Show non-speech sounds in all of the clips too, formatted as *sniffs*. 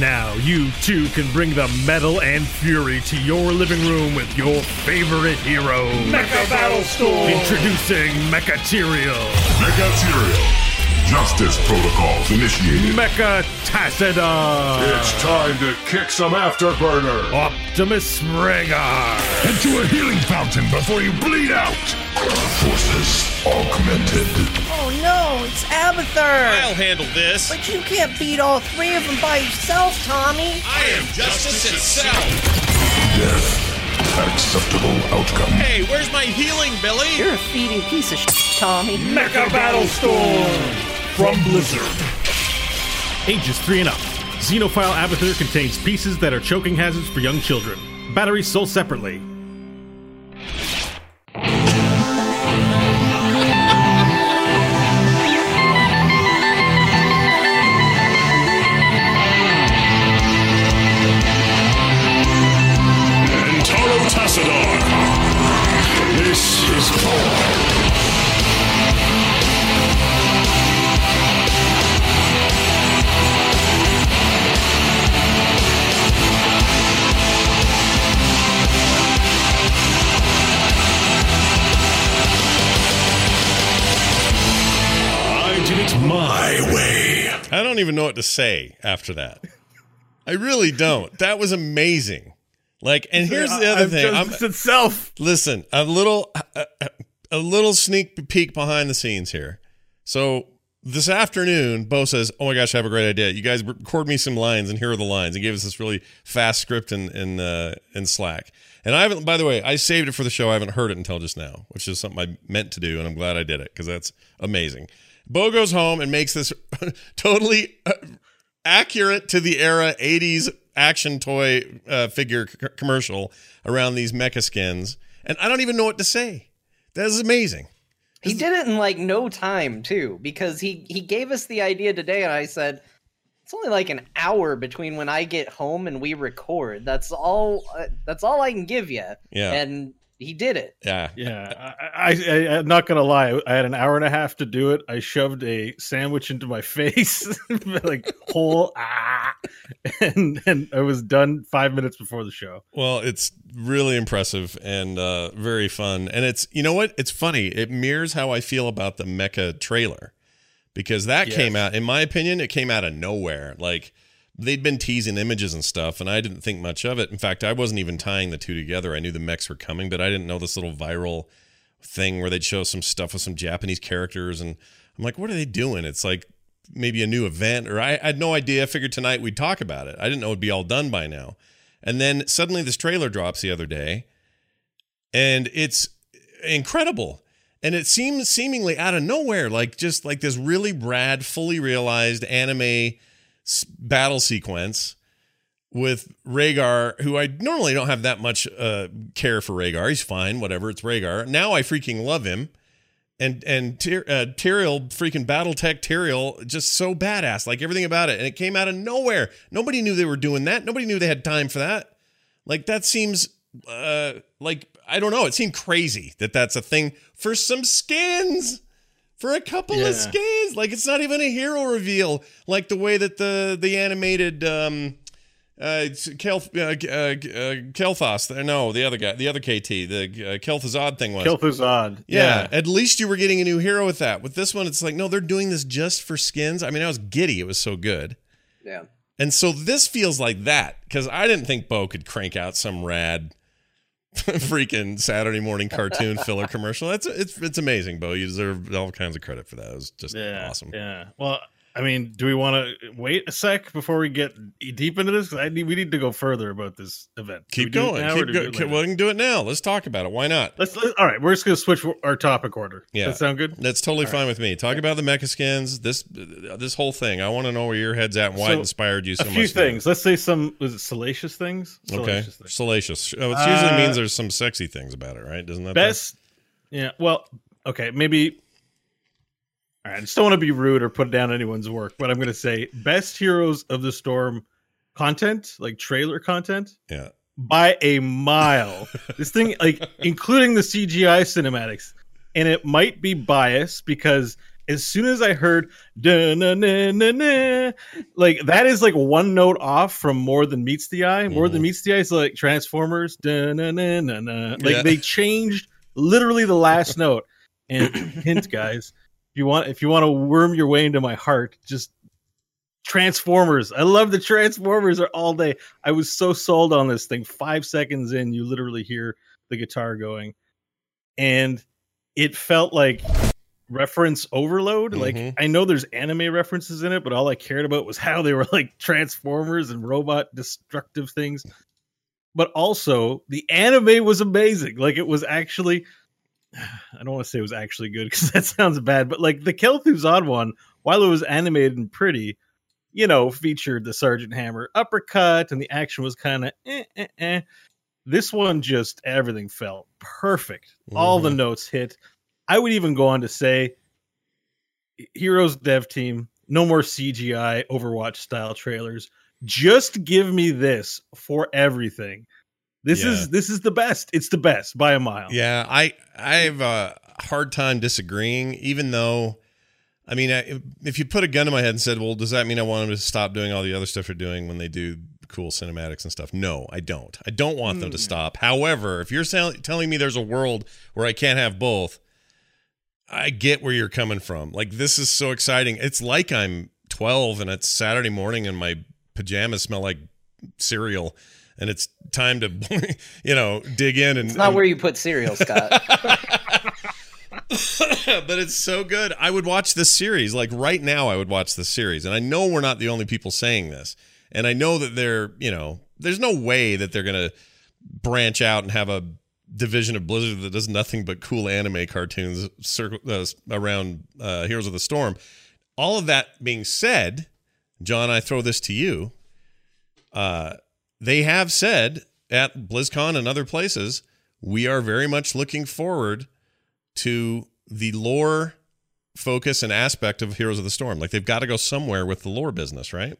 Now you too can bring the metal and fury to your living room with your favorite hero. Mecha Battle Storm! Introducing Mecha Tyrael. Megaterial. Justice protocols initiated. Mecha Tassadar. It's time to kick some afterburner. Optimus Rehgar. Into a healing fountain before you bleed out. Forces augmented. Oh no, it's Abathur! I'll handle this. But you can't beat all three of them by yourself, Tommy! I am justice itself. Death. Acceptable outcome. Hey, where's my healing, Billy? You're a feeding piece of shit, Tommy. Mecha Battle Storm! From Blizzard. Ages 3 and up. Xenophile Abathur contains pieces that are choking hazards for young children. Batteries sold separately. Don't even know what to say after that. I really don't. That was amazing. Like, and here's the other I'm thing. I'm, itself. listen, a little, a, a- a little sneak peek behind the scenes here. So this afternoon, Bo says, "Oh my gosh, I have a great idea. You guys record me some lines, and here are the lines." And gave us this really fast script in in uh, in Slack. And I haven't, by the way, I saved it for the show. I haven't heard it until just now, which is something I meant to do, and I'm glad I did it because that's amazing. Bo goes home and makes this *laughs* totally uh, accurate to the era 80s action toy uh, figure c- commercial around these mecha skins. And I don't even know what to say. That is amazing. He did it in like no time too, because he he gave us the idea today, and I said it's only like an hour between when I get home and we record. That's all. Uh, that's all I can give you. Yeah. And he did it. Yeah. Yeah, I, I, I, I'm not gonna lie. I had an hour and a half to do it. I shoved a sandwich into my *laughs* face, like whole, ah, and and I was done five minutes before the show. Well, it's really impressive and uh, very fun. And it's, you know what? It's funny. It mirrors how I feel about the mecha trailer because that Yes. came out, in my opinion, it came out of nowhere. Like they'd been teasing images and stuff, and I didn't think much of it. In fact, I wasn't even tying the two together. I knew the mechs were coming, but I didn't know this little viral thing where they'd show some stuff with some Japanese characters. And I'm like, what are they doing? It's like maybe a new event, or I, I had no idea. I figured tonight we'd talk about it. I didn't know it'd be all done by now. And then suddenly this trailer drops the other day, and it's incredible. And it seems seemingly out of nowhere, like just like this really rad, fully realized anime battle sequence with Rehgar, who I normally don't have that much uh, care for Rehgar. He's fine, whatever. It's Rehgar. Now I freaking love him. And and Tyr- uh, Tyrael, freaking BattleTech Tyrael, just so badass, like everything about it. And it came out of nowhere. Nobody knew they were doing that. Nobody knew they had time for that. Like that seems uh like I don't know. It seemed crazy that that's a thing for some skins. For a couple Yeah. of skins, like it's not even a hero reveal, like the way that the the animated um, uh, it's Kel, uh, uh, uh, Kelthos, no, the other guy, the other KT, the uh, Kel'Thuzad thing was. Kel'Thuzad. yeah, at least you were getting a new hero with that. With this one, it's like, no, they're doing this just for skins. I mean, I was giddy. It was so good. Yeah. And so this feels like that because I didn't think Bo could crank out some rad *laughs* freaking Saturday morning cartoon filler commercial. That's it's it's amazing, Bo. You deserve all kinds of credit for that. It was just yeah, awesome. Yeah. Well, I mean, do we want to wait a sec before we get deep into this? I need, we need to go further about this event. Keep going. now Keep we go- later? well, we can do it now. Let's talk about it. Why not? Let's, let all right. We're just gonna switch our topic order. Yeah. Does that sound good? That's totally fine with me. Talk about the mecha skins. This this whole thing. I want to know where your head's at and why So, it inspired you so a much. few to do it. things. Let's say some was it salacious things? Okay. Salacious things. Salacious. Oh, it usually Uh, means there's some sexy things about it, right? Doesn't that? Best. Yeah. Well, okay. Maybe. All right. I just don't want to be rude or put down anyone's work, but I'm going to say best heroes of the storm content, like trailer content, Yeah. by a mile. *laughs* this thing, like, including the CGI cinematics, and it might be biased because as soon as I heard na na na like that is like one note off from More Than Meets the Eye. More Than mm-hmm. Meets the Eye is like Transformers. na na na na. Like Yeah. they changed literally the last *laughs* note. And *clears throat* hint, guys, you want if you want to worm your way into my heart, just Transformers. I love the Transformers are all day. I was so sold on this thing. Five seconds in, you literally hear the guitar going, and it felt like reference overload. Like Mhm. I know there's anime references in it, but all I cared about was how they were like Transformers and robot destructive things. But also, the anime was amazing. Like it was actually. I don't want to say it was actually good because *laughs* that sounds bad, but like the Kel'Thuzad one, while it was animated and pretty, you know, featured the Sergeant Hammer uppercut and the action was kind of eh, eh, eh. This one just everything felt perfect. All the notes hit. I would even go on to say Heroes dev team, no more CGI Overwatch style trailers. Just give me this for everything. This Yeah. is this is the best. It's the best by a mile. Yeah, I I have a hard time disagreeing, even though, I mean, I, if you put a gun to my head and said, "Well, does that mean I want them to stop doing all the other stuff they're doing when they do cool cinematics and stuff?" No, I don't. I don't want them to hmm. stop. However, if you're sell- telling me there's a world where I can't have both, I get where you're coming from. Like this is so exciting. It's like I'm 12 and it's Saturday morning and my pajamas smell like cereal. And it's time to, *laughs* you know, dig in and It's not and- where you put cereal, Scott. *laughs* *laughs* but it's so good. I would watch this series. Like right now, I would watch this series. And I know we're not the only people saying this. And I know that they're, you know, there's no way that they're going to branch out and have a division of Blizzard that does nothing but cool anime cartoons circle, uh, around uh, Heroes of the Storm. All of that being said, John, I throw this to you. Uh, they have said at BlizzCon and other places, we are very much looking forward to the lore focus and aspect of Heroes of the Storm. Like they've got to go somewhere with the lore business, right?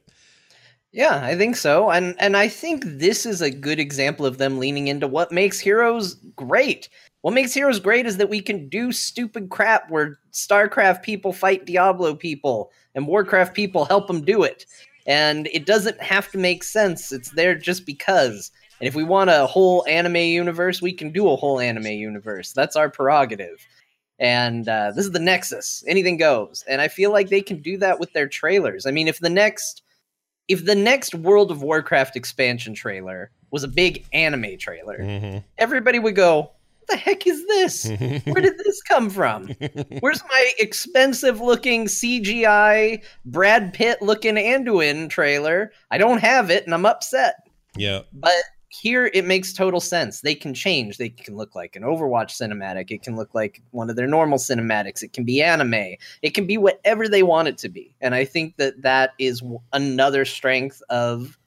Yeah, I think so. And and I think this is a good example of them leaning into what makes Heroes great. What makes Heroes great is that we can do stupid crap where StarCraft people fight Diablo people and Warcraft people help them do it. And it doesn't have to make sense. It's there just because. And if we want a whole anime universe, we can do a whole anime universe. That's our prerogative. And uh, this is the Nexus. Anything goes. And I feel like they can do that with their trailers. I mean, if the next if the next World of Warcraft expansion trailer was a big anime trailer, Mm-hmm. everybody would go, "What the heck is this? Where did this come from? Where's my expensive looking CGI Brad Pitt looking Anduin trailer? I don't have it and I'm upset." yeah. But here it makes total sense. They can change. They can look like an Overwatch cinematic. It can look like one of their normal cinematics. It can be anime. It can be whatever they want it to be. And I think that that is another strength of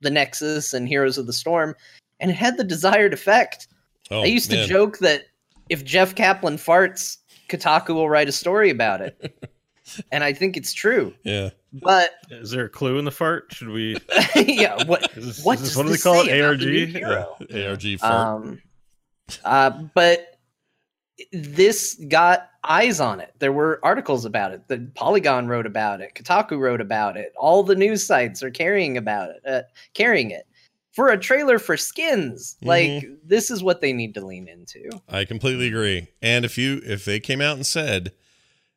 the Nexus and Heroes of the Storm. And it had the desired effect. Oh, I used to joke that if Jeff Kaplan farts, Kotaku will write a story about it. *laughs* and I think it's true. Yeah. But Is there a clue in the fart? Should we? *laughs* yeah, what *laughs* Is this, what is this does what do they call it? about the new ARG? hero? ARG fart. Um, uh, but this got eyes on it. There were articles about it. The Polygon wrote about it. Kotaku wrote about it. All the news sites are carrying about it, uh, carrying it for a trailer for skins. Mm-hmm. Like this is what they need to lean into. I completely agree. And if you if they came out and said,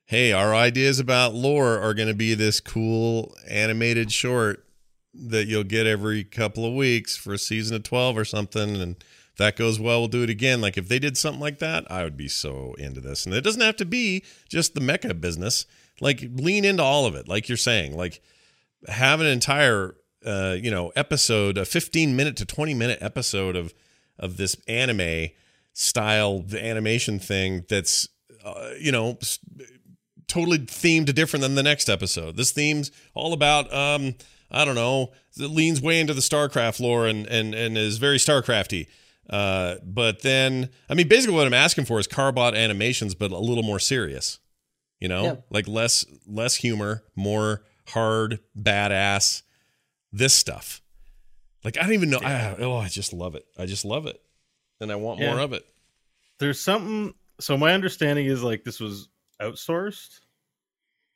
"Hey, our ideas about lore are going to be this cool animated short that you'll get every couple of weeks for a season of 12 or something and if that goes well, we'll do it again." Like if they did something like that, I would be so into this. And it doesn't have to be just the mecha business. Like lean into all of it, like you're saying. Like have an entire uh, you know, episode, a 15 minute to 20 minute episode of of this anime style animation thing that's uh, you know totally themed different than the next episode. This theme's all about um I don't know, it leans way into the StarCraft lore and and and is very StarCrafty. Uh, but then I mean basically what I'm asking for is Carbot animations but a little more serious. You know? Yeah. Like less less humor, more hard badass this stuff. Like I don't even know. I, oh, I just love it. I just love it, and I want Yeah. more of it. There's something. So my understanding is like this was outsourced.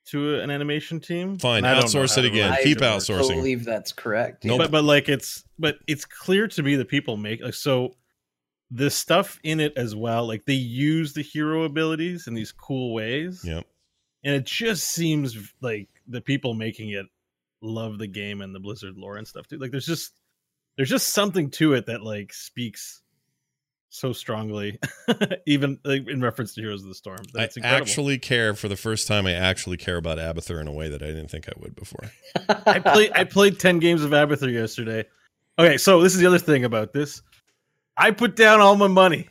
to an animation team. Fine, And I don't know outsource it again. really Keep do it. outsourcing. believe that's correct. Nope. But but like it's but it's clear to me that people make like so the stuff in it as well. Like they use the hero abilities in these cool ways. Yep. and it just seems like the people making it love the game and the blizzard lore and stuff too like there's just there's just something to it that like speaks so strongly *laughs* even like in reference to heroes of the storm I that's incredible actually care for the first time. I actually care about Abathur in a way that I didn't think I would before. *laughs* i played i played 10 games of abathur yesterday okay so this is the other thing about this i put down all my money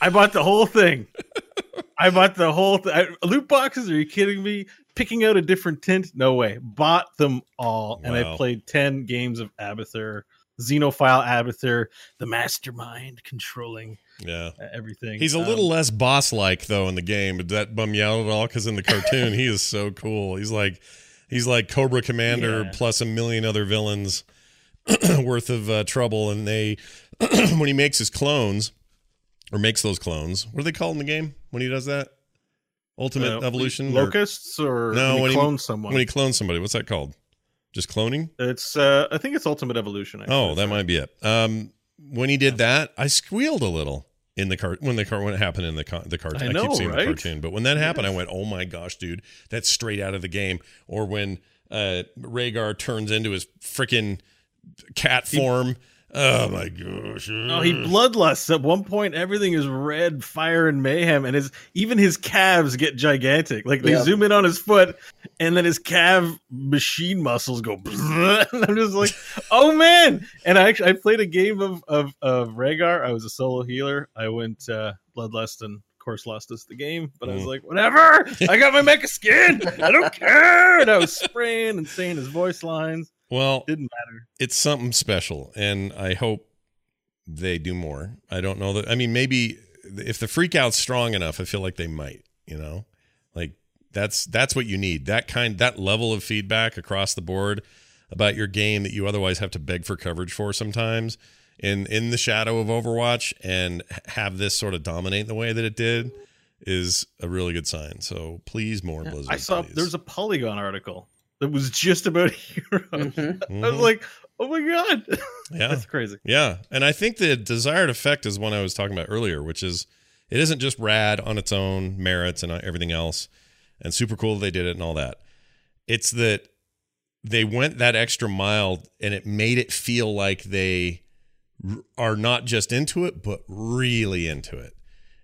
i bought the whole thing *laughs* I bought the whole th- loot boxes. Are you kidding me? Picking out a different tint? No way. Bought them all, and I played ten games of Abathur, Xenophile Abathur, the mastermind controlling Yeah. uh, everything. He's a Um, little less boss like though in the game. Did that bum you out at all? Because in the cartoon, he is so cool. He's like he's like Cobra Commander Yeah. plus a million other villains *clears throat* worth of uh, trouble. And they *clears throat* when he makes his clones or makes those clones, what do they call in the game when he does that? Ultimate uh, Evolution. locusts, or No, when when he he- clones someone. when he clones somebody, what's that called? Just cloning? it's uh, I think it's Ultimate Evolution. actually. Oh, that might be it. Um, when he did that, I squealed a little in the cart when the car when it happened in the car the cartoon. I I, keep seeing right? the cartoon, but when that happened, I went, "Oh my gosh, dude, that's straight out of the game." Or when uh, Rehgar turns into his freaking cat form. Oh my gosh! Oh, he bloodlusts. At one point, everything is red, fire, and mayhem, and his even his calves get gigantic. Like they Yeah. zoom in on his foot, and then his calf machine muscles go. *laughs* And I'm just like, oh man! And I actually I played a game of of of Rehgar. I was a solo healer. I went uh, bloodlust and. of course, lost us the game, but I was Mm. like, whatever. I got my mecha skin. I don't care. And I was spraying and saying his voice lines. Well, Didn't matter. it's something special, and I hope they do more. I don't know that. I mean, maybe if the freak out's strong enough, I feel like they might. You know, like that's that's what you need. That kind, that level of feedback across the board about your game that you otherwise have to beg for coverage for sometimes. In in the shadow of Overwatch, and have this sort of dominate the way that it did is a really good sign. So please, more Blizzard. I saw please. there was a Polygon article that was just about *laughs* heroes. Mhm. I was Mhm. like, oh my god, *laughs* yeah, that's crazy. Yeah, and I think the desired effect is one I was talking about earlier, which is it isn't just rad on its own merits and everything else, and super cool they did it and all that. It's that they went that extra mile and it made it feel like they are not just into it, but really into it.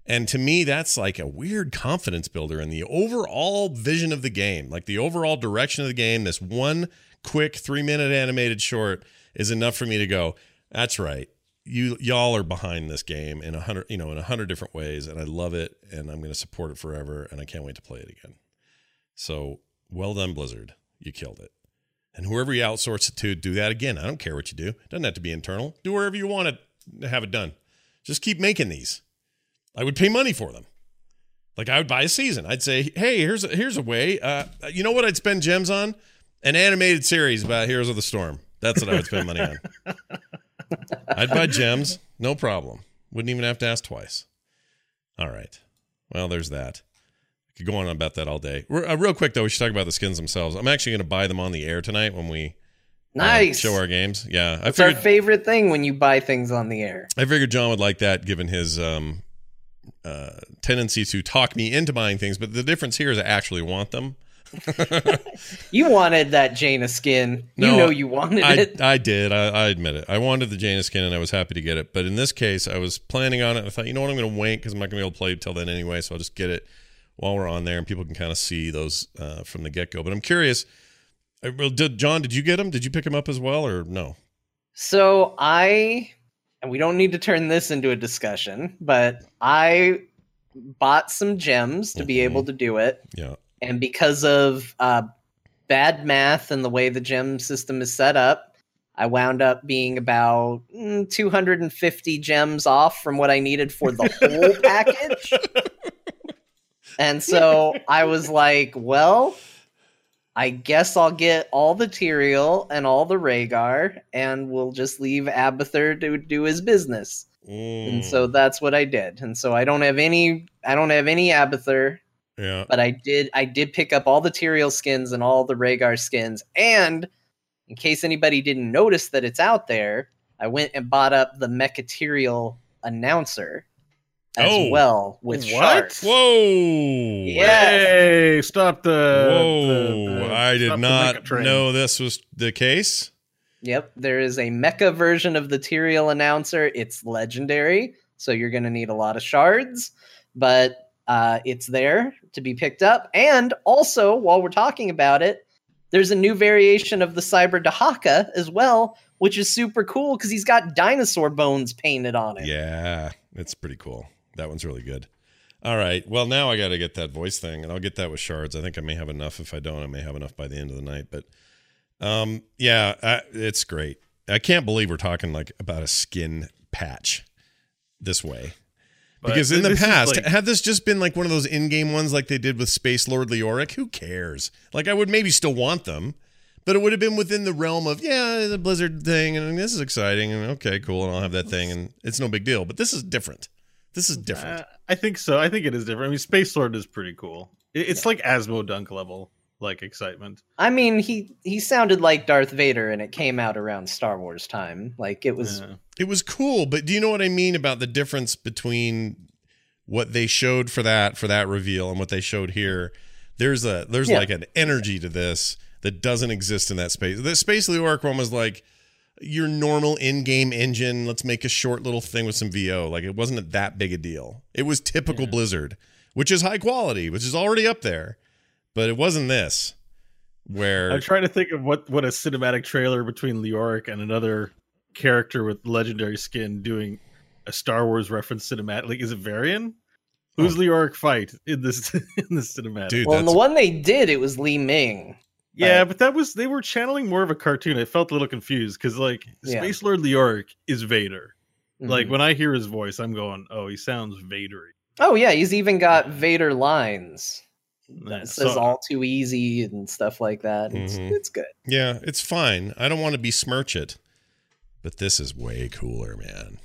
And to me, that's like a weird confidence builder in the overall vision of the game, like the overall direction of the game. This one quick three minute animated short is enough for me to go, that's right. You y'all are behind this game in a hundred, you know, in a hundred different ways, and I love it, and I'm going to support it forever, and I can't wait to play it again. So well done, Blizzard. You killed it. And whoever you outsource it to, do that again. I don't care what you do. Doesn't have to be internal. Do wherever you want to have it done. Just keep making these. I would pay money for them. Like I would buy a season. I'd say, hey, here's a, here's a way. Uh, you know what I'd spend gems on? An animated series about Heroes of the Storm. That's what I would spend money on. *laughs* I'd buy gems, no problem. Wouldn't even have to ask twice. All right. Well, there's that. I could go on about that all day. Uh, real quick though, we should talk about the skins themselves. I'm actually going to buy them on the air tonight when we uh, show our games. Yeah, I It's our figured favorite thing when you buy things on the air. I figured John would like that, given his um, uh, tendency to talk me into buying things. But the difference here is I actually want them. *laughs* You wanted that Jaina skin. You No, know you wanted I, it. I did. I, I admit it. I wanted the Jaina skin, and I was happy to get it. But in this case, I was planning on it. I thought, you know what, I'm going to wait because I'm not going to be able to play till then anyway. So I'll just get it while we're on there, and people can kind of see those uh, from the get go. But I'm curious. uh, well, Did John? Did you get them? Did you pick them up as well, or no? So I, and we don't need to turn this into a discussion, but I bought some gems to be Mhm. able to do it. Yeah. And because of uh, bad math and the way the gem system is set up, I wound up being about mm, 250 gems off from what I needed for the whole *laughs* package. And so I was like, well, I guess I'll get all the Tyrael and all the Rehgar, and we'll just leave Abathur to do his business. Mm. And so that's what I did. And so I don't have any I don't have any Abathur. Yeah. but I did I did pick up all the Tyrael skins and all the Rehgar skins, and in case anybody didn't notice that it's out there, I went and bought up the Mecha Tyrael announcer as Oh. well with What? shards. Whoa. Yeah. Hey, stop the. Whoa. the- the- I did not Mecha know this was the case. Yep, there is a mecha version of the Tyrael announcer. It's legendary, so you're going to need a lot of shards, but uh, it's there to be picked up. And also, while we're talking about it, there's a new variation of the Cyber Dehaka as well, which is super cool because he's got dinosaur bones painted on it. Yeah, it's pretty cool. That one's really good. All right. Well, now I got to get that voice thing, and I'll get that with shards. I think I may have enough. If I don't, I may have enough by the end of the night. But um, yeah, I, it's great. I can't believe we're talking like about a skin patch this way. But because in the past, like- had this just been like one of those in-game ones like they did with Space Lord Leoric, who cares? Like I would maybe still want them, but it would have been within the realm of yeah, the Blizzard thing, and this is exciting, and okay, cool, and I'll have that thing, and it's no big deal. But this is different. This is different. Uh, I think so. I think it is different. I mean, Space Lord is pretty cool. It- It's like Asmo Dunk level, like excitement. I mean, he he sounded like Darth Vader, and it came out around Star Wars time. Like it was. Yeah. It was cool, but do you know what I mean about the difference between what they showed for that for that reveal and what they showed here? There's a there's Yeah. like an energy to this that doesn't exist in that space. The Space Leoric one was like your normal in-game engine. Let's make a short little thing with some VO. Like it wasn't that big a deal. It was typical Blizzard, which is high quality, which is already up there, but it wasn't this. Where I'm trying to think of what what a cinematic trailer between Leoric and another character with legendary skin doing a Star Wars reference cinematic. Like, is it Varian? Who's oh. Leoric fight in this *laughs* in this cinematic? dude, Well, in the one they did, it was Li Ming. Yeah, right. but that was they were channeling more of a cartoon. I felt a little confused because like Yeah. Space Lord Leoric is Vader. Like Mhm. when I hear his voice, I'm going, "Oh, he sounds Vadery." oh yeah, he's even got Vader lines. Yeah, It says so- all too easy and stuff like that. It's, Mhm. it's good. Yeah, it's fine. I don't want to besmirch it, but this is way cooler, man.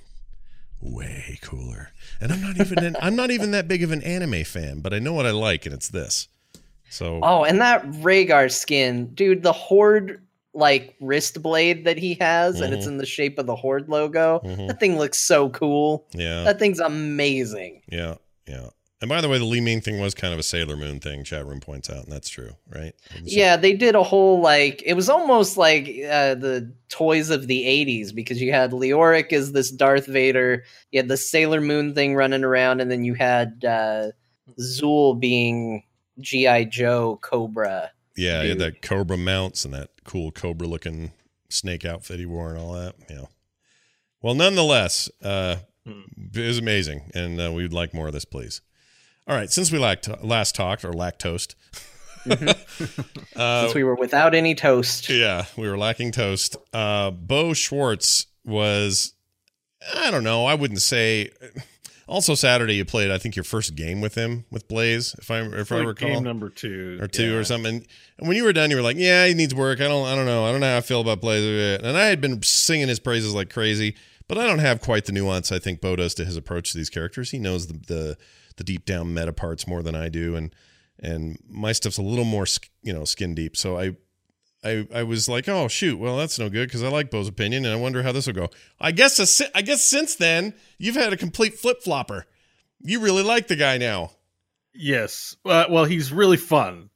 Way cooler. And I'm not even an, I'm not even that big of an anime fan, but I know what I like, and it's this. So Oh, and that Rehgar skin, dude, the Horde like wrist blade that he has, and it's Mhm. in the shape of the Horde logo. Mhm. That thing looks so cool. yeah, That thing's amazing. yeah, yeah. And by the way, the Li Ming thing was kind of a Sailor Moon thing. Chat room points out, and that's true, right? Yeah, they did a whole like it was almost like uh, the toys of the '80s because you had Leoric as this Darth Vader, you had the Sailor Moon thing running around, and then you had uh, Zool being GI Joe Cobra. yeah. He had that Cobra mounts and that cool Cobra looking snake outfit he wore and all that. Yeah. Well, nonetheless, uh, Hmm. it was amazing, and uh, we'd like more of this, please. All right, since we lact- last talked or lactose, *laughs* uh, Since we were without any toast. yeah, we were lacking toast. Uh, Bo Schwartz was, I don't know, I wouldn't say. Also, Saturday you played, I think, your first game with him with Blaze, if I if I recall, game number two or two yeah. or something. And when you were done, you were like, "Yeah, he needs work. I don't, I don't know. I don't know how I feel about Blaze." And I had been singing his praises like crazy, but I don't have quite the nuance I think Bo does to his approach to these characters. He knows the the, the deep down meta parts more than I do, and and my stuff's a little more, you know, skin deep. So I. I, I was like, oh shoot, well that's no good because I like Bo's opinion and I wonder how this will go. I guess a, I guess since then you've had a complete flip flopper. You really like the guy now. Yes. Uh, well, he's really fun.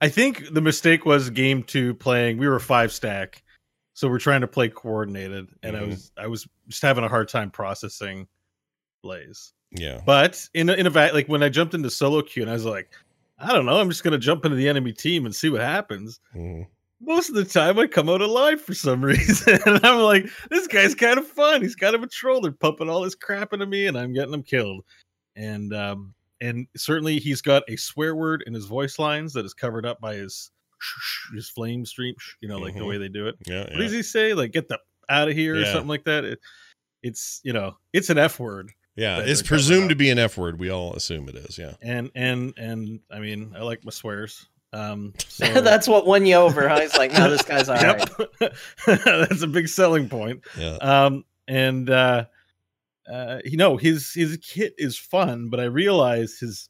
I think the mistake was game two playing. We were five stack, so we're trying to play coordinated, and I Mhm. was I was just having a hard time processing Blaze. Yeah. But in a, in a va- like when I jumped into solo queue, and I was like, I don't know, I'm just gonna jump into the enemy team and see what happens. Mhm. Most of the time, I come out alive for some *laughs* reason, and I'm like, this guy's kind of fun. He's kind of a troll. They're pumping all this crap into me, and I'm getting them killed. And um, and certainly he's got a swear word in his voice lines that is covered up by his his flame stream. You know, like the Mhm. way they do it. Yeah. What yeah. does he say? Like get the out of here or something like that. It, it's you know, it's an F word. Yeah, it's presumed to be an F word. We all assume it is. Yeah. And and and I mean, I like my swears. Um, *laughs* so, That's what won you over, huh? It's like, no, this guy's all right. Yep. *laughs* That's a big selling point. Yeah. Um, and uh, uh, you know, his his kit is fun, but I realize his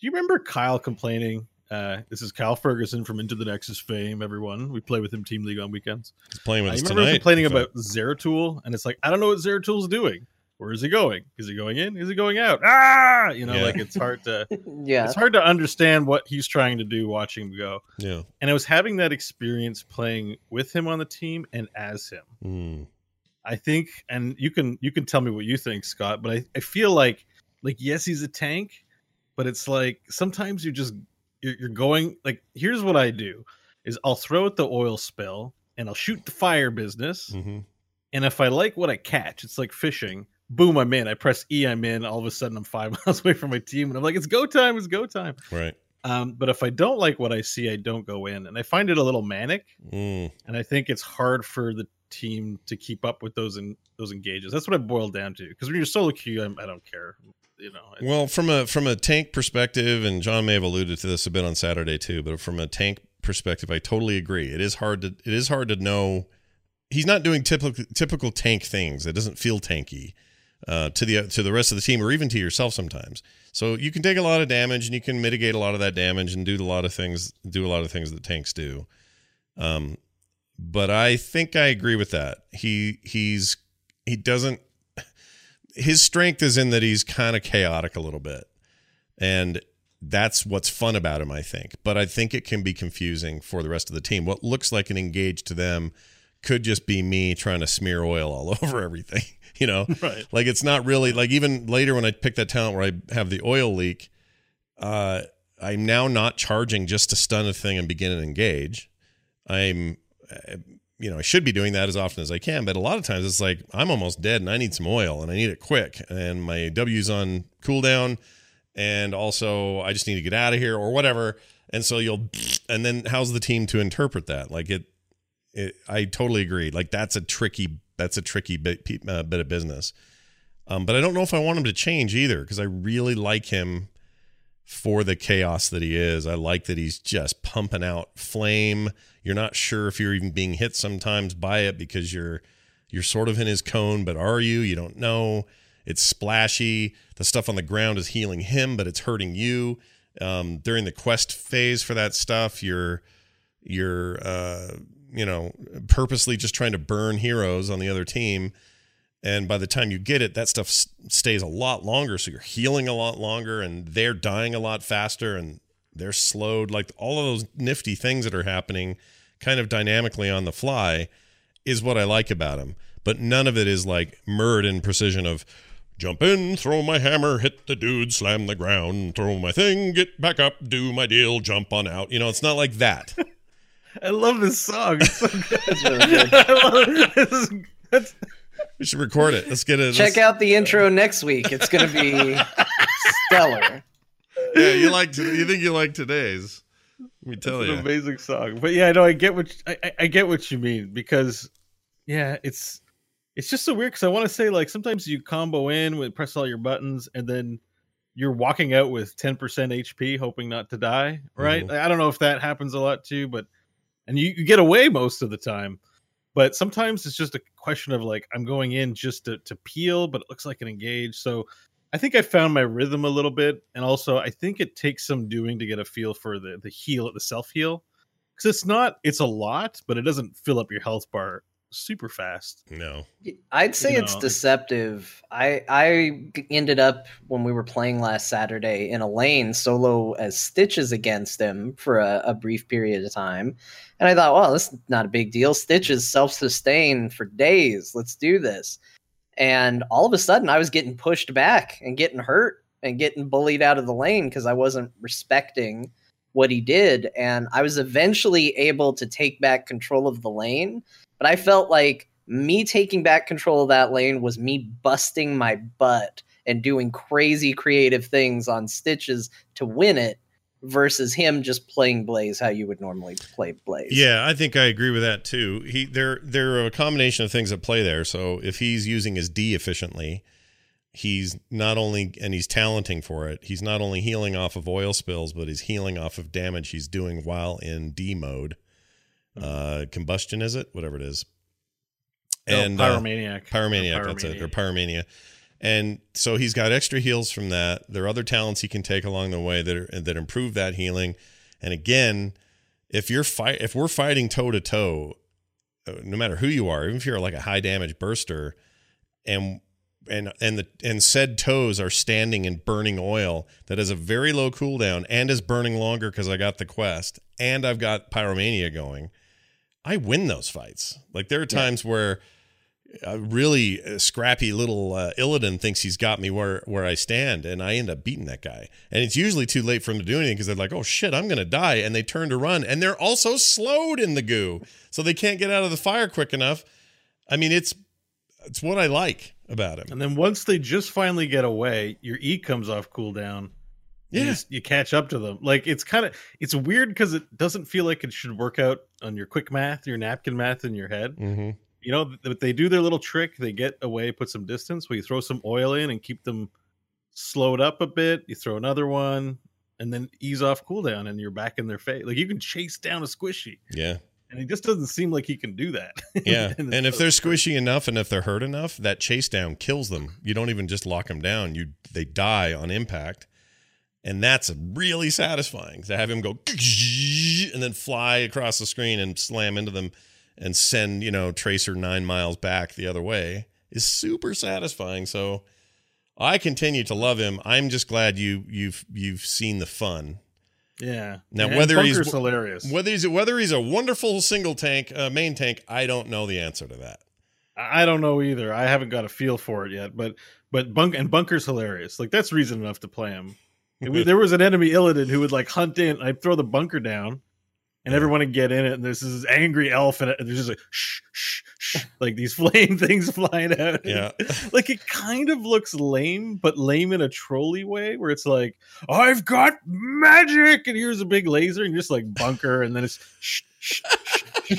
Do you remember Kyle complaining? Uh, this is Kyle Ferguson from Into the Nexus fame. Everyone, we play with him team league on weekends. He's playing with I us remember tonight. complaining about Zeratul, and it's like I don't know what Zeratul's doing. Where is he going? Is he going in? Is he going out? Ah, you know, Yeah. like it's hard to *laughs* yeah. it's hard to understand what he's trying to do watching him go. Yeah. And I was having that experience playing with him on the team and as him. Mm. I think, and you can you can tell me what you think, Scott, but I, I feel like like yes, he's a tank, but it's like sometimes you just you're, you're going like here's what I do is I'll throw out the oil spill and I'll shoot the fire business, hmm and if I like what I catch, it's like fishing. Boom, I'm in. I press E, I'm in. All of a sudden, I'm five *laughs* miles away from my team, and I'm like, it's go time, it's go time. Right. Um, but if I don't like what I see, I don't go in, and I find it a little manic Mm. and I think it's hard for the team to keep up with those in those engages. That's what I boiled down to. Because when you're solo queue, I'm, I don't care. You know, Well, from a from a tank perspective, and John may have alluded to this a bit on Saturday too, but from a tank perspective, I totally agree. It is hard to it is hard to know. He's not doing typical typical tank things. It doesn't feel tanky uh, to the to the rest of the team, or even to yourself sometimes. So you can take a lot of damage, and you can mitigate a lot of that damage, and do a lot of things do a lot of things that tanks do. Um, but I think I agree with that. He he's he doesn't his strength is in that he's kind of chaotic a little bit. And that's what's fun about him, I think. But I think it can be confusing for the rest of the team. What looks like an engage to them could just be me trying to smear oil all *laughs* over everything, you know? *laughs* right. Like it's not really like even later when I pick that talent where I have the oil leak, uh, I'm now not charging just to stun a thing and begin and engage. I'm, uh, you know, I should be doing that as often as I can, but a lot of times it's like I'm almost dead and I need some oil and I need it quick, and my W's on cooldown, and also I just need to get out of here or whatever. And so you'll, *sniffs* and then how's the team to interpret that? Like it, it I totally agree. Like that's a tricky, that's a tricky bit, uh, bit of business. Um, but I don't know if I want him to change either because I really like him for the chaos that he is. I like that he's just pumping out flame. You're not sure if you're even being hit sometimes by it because you're you're sort of in his cone, but are you? You don't know. It's splashy. The stuff on the ground is healing him, but it's hurting you. Um, during the quest phase for that stuff, you're you're uh, you know purposely just trying to burn heroes on the other team. And by the time you get it that stuff stays a lot longer. So you're healing a lot longer and they're dying a lot faster and they're slowed. Like all of those nifty things that are happening kind of dynamically on the fly is what i like about him but none of it is like Muradin precision of jump in throw my hammer hit the dude slam the ground throw my thing get back up do my deal jump on out. You know it's not like that *laughs* I love this song. It's so *laughs* good. It's really good. *laughs* I love it. This is, that's, we should record it let's get it Check let's- out the intro next week. It's going to be *laughs* stellar. yeah you like to, you think you like today's let me tell it's you an amazing song. But yeah, no, I get what I, I- I get what you mean because yeah, it's it's just so weird because I want to say like sometimes you combo in with press all your buttons and then you're walking out with 10% HP hoping not to die, right? Mm-hmm. I don't know if that happens a lot too, but and you, you get away most of the time. But sometimes it's just a question of like I'm going in just to, to peel, but it looks like an engage. So I think I found my rhythm a little bit, and also I think it takes some doing to get a feel for the the heal, the self heal, because it's not it's a lot, but it doesn't fill up your health bar super fast. no I'd say You it's know. deceptive. I ended up when we were playing last Saturday in a lane solo as Stitches against him for a, a brief period of time, and I thought, well, this is not a big deal. Stitches self sustain for days. Let's do this. And all of a sudden, I was getting pushed back and getting hurt and getting bullied out of the lane because I wasn't respecting what he did. And I was eventually able to take back control of the lane but I felt like me taking back control of that lane was me busting my butt and doing crazy creative things on stitches to win it versus him just playing Blaze how you would normally play Blaze. Yeah, I think I agree with that too. He there there are a combination of things at play there. So if he's using his D efficiently, he's not only and he's talenting for it. He's not only healing off of oil spills, but he's healing off of damage he's doing while in D mode. Uh, combustion is it? Whatever it is. No, And uh, pyromaniac, Pyromaniac, that's it, or Pyromania. And so he's got extra heals from that. There are other talents he can take along the way that are, that improve that healing. And again, if you're fight if we're fighting toe to toe, uh, no matter who you are, even if you're like a high damage burster, and and and the and said toes are standing in burning oil that has a very low cooldown and is burning longer because I got the quest and I've got pyromania going, I win those fights. Like there are times where a really uh, scrappy little uh, Illidan thinks he's got me where where I stand, and I end up beating that guy. And it's usually too late for him to do anything because they're like, "Oh shit, I'm gonna die," and they turn to run, and they're also slowed in the goo, so they can't get out of the fire quick enough. I mean, it's it's what I like about him. And then once they just finally get away, your E comes off cooldown. You, just- you catch up to them. Like it's kind of it's weird because it doesn't feel like it should work out on your quick math, your napkin math in your head. hmm You know, th- they do their little trick. They get away, put some distance. Where you throw some oil in and keep them slowed up a bit. You throw another one, and then ease off cooldown, and you're back in their face. Like you can chase down a squishy, yeah, and it just doesn't seem like he can do that. *laughs* yeah. And and if they're squishy enough, and if they're hurt enough, that chase down kills them. You don't even just lock them down; you they die on impact. And that's really satisfying to have him go *laughs* and then fly across the screen and slam into them and send, you know, Tracer nine miles back the other way is super satisfying. So I continue to love him. I'm just glad you you've you've seen the fun. yeah. Now, And whether he's- hilarious. Whether he's whether he's a wonderful single tank, uh, main tank, I don't know the answer to that. I don't know either. I haven't got a feel for it yet, but but bunk and bunker's hilarious. Like that's reason enough to play him. There was an enemy Illidan who would like hunt in. I'd throw the bunker down, and everyone would get in it. And there's this angry elf, and there's just like shh shh shh, like these *laughs* flame things flying out. Yeah. *laughs* like it kind of looks lame, but lame in a trolley way, where it's like I've got magic, and here's a big laser, and you're just like bunker, and then it's shh *laughs*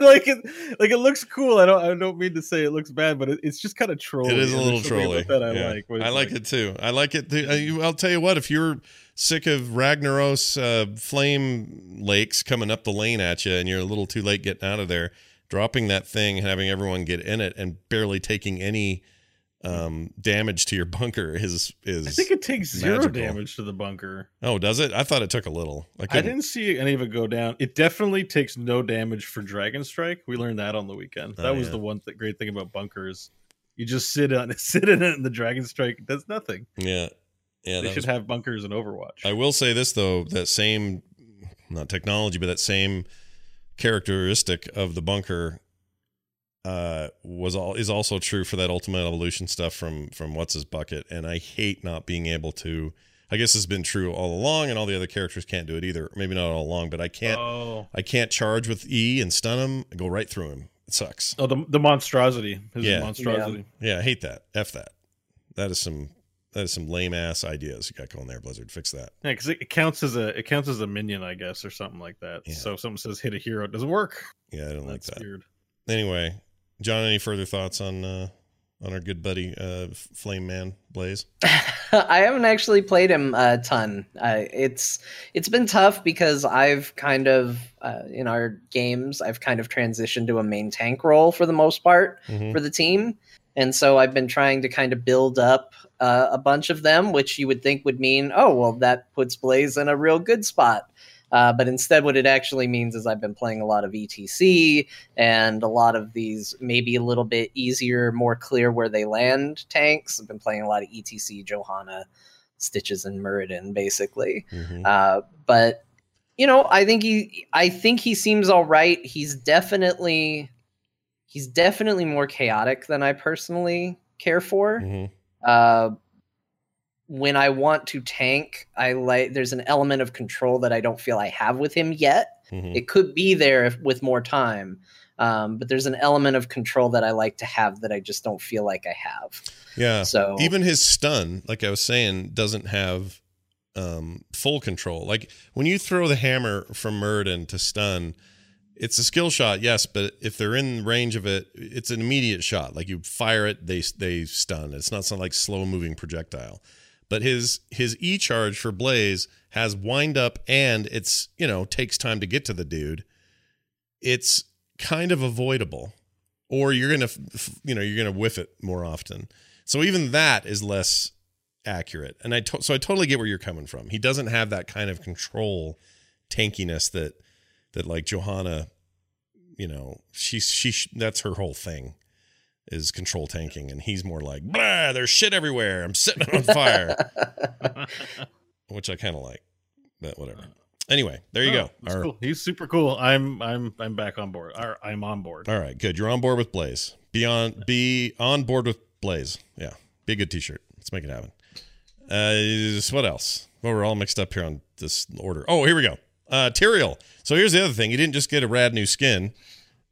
like it like it looks cool. I don't I don't mean to say it looks bad, but it, it's just kind of trolly. It is a little trolly. That I Yeah. like. I it's like it too. I like it. Too. I'll tell you what. If you're sick of Ragnaros uh, flame lakes coming up the lane at you, and you're a little too late getting out of there, dropping that thing and having everyone get in it, and barely taking any um, damage to your bunker is is. I think it takes zero magical. damage to the bunker. oh, does it? I thought it took a little. I, I didn't see any of it go down. It definitely takes no damage for Dragon Strike. We learned that on the weekend. That Oh, was yeah. the one th- great thing about bunkers. You just sit on *laughs* sit in it, and the Dragon Strike does nothing. Yeah, yeah. they should was have bunkers in Overwatch. I will say this though, that same not technology, but that same characteristic of the bunker uh was all is also true for that ultimate evolution stuff from from what's his bucket and I hate not being able to I guess it's been true all along and all the other characters can't do it either. Maybe not all along, but I can't oh, I can't charge with E and stun him and go right through him. It sucks. oh, the the monstrosity. His Yeah. monstrosity. Yeah, I hate that. F that. That is some that is some lame ass ideas you got going there, Blizzard. Fix that. Yeah, because it, it counts as a it counts as a minion, I guess, or something like that. Yeah. So if someone says hit a hero, it doesn't work. Yeah, I don't like that. weird. Anyway, John, any further thoughts on uh, on our good buddy uh, Flame Man Blaze? *laughs* I haven't actually played him a ton. Uh, it's it's been tough because I've kind of uh, in our games I've kind of transitioned to a main tank role for the most part Mhm. for the team, and so I've been trying to kind of build up uh, a bunch of them, which you would think would mean oh well that puts Blaze in a real good spot. Uh, but instead, what it actually means is I've been playing a lot of ETC and a lot of these maybe a little bit easier, more clear where they land tanks. I've been playing a lot of ETC, Johanna, Stitches, and Muradin, basically. Mhm. Uh, but you know, I think he, I think he seems all right. He's definitely, he's definitely more chaotic than I personally care for. Mhm. Uh, when I want to tank, I like there's an element of control that I don't feel I have with him yet. Mhm. It could be there if, with more time, um, but there's an element of control that I like to have that I just don't feel like I have. Yeah. So Even his stun, like I was saying, doesn't have um, full control. Like when you throw the hammer from Murden to stun, it's a skill shot, yes, but if they're in range of it, it's an immediate shot. Like you fire it, they they stun. It's not some like slow moving projectile. But his his E charge for Blaze has wind up and it's you know takes time to get to the dude. It's kind of avoidable. or you're gonna, you know, you're gonna whiff it more often. So even that is less accurate. And I to- so I totally get where you're coming from. He doesn't have that kind of control tankiness that that like Johanna, you know, she's she that's her whole thing is control tanking, and he's more like, blah, there's shit everywhere. I'm setting it on fire, *laughs* which I kind of like, but whatever. Anyway, there you Oh, go. Our- cool. He's super cool. I'm I'm I'm back on board. Or I'm on board. All right, good. You're on board with Blaze. Be on be on board with Blaze. Yeah. Be a good t-shirt. Let's make it happen. Uh what else? Well, we're all mixed up here on this order. Oh, here we go. Uh Tyrael. So here's the other thing. You didn't just get a rad new skin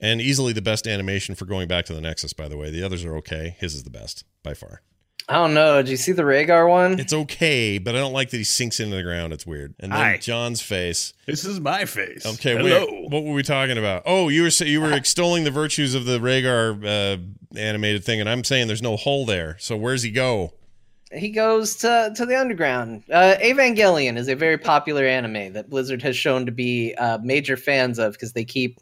and easily the best animation for going back to the Nexus, by the way. The others are okay. His is the best by far. I don't know. Did you see the Rehgar one? It's okay, but I don't like that he sinks into the ground. It's weird. And then Hi. John's face. This is my face. Okay, Hello. wait. What were we talking about? Oh, you were you were extolling the virtues of the Rehgar uh, animated thing, and I'm saying there's no hole there. So where's he go? he goes to to the underground. Uh, Evangelion is a very popular anime that Blizzard has shown to be uh, major fans of because they keep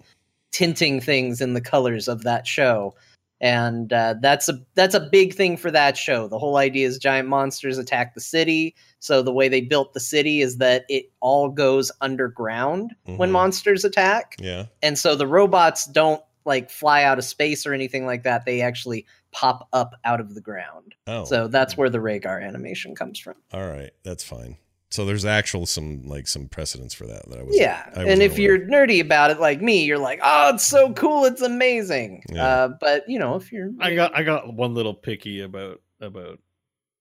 tinting things in the colors of that show, and uh, that's a that's a big thing for that show. The whole idea is giant monsters attack the city. So the way they built the city is that it all goes underground when Mhm. monsters attack Yeah. and so the robots don't like fly out of space or anything like that they actually pop up out of the ground Oh. so that's where the Rehgar animation comes from all right, that's fine. So there's actual some like some precedents for that that I was. yeah I and if aware you're nerdy about it like me you're like oh it's so cool it's amazing Yeah. uh, but you know if you're I got I got one little picky about about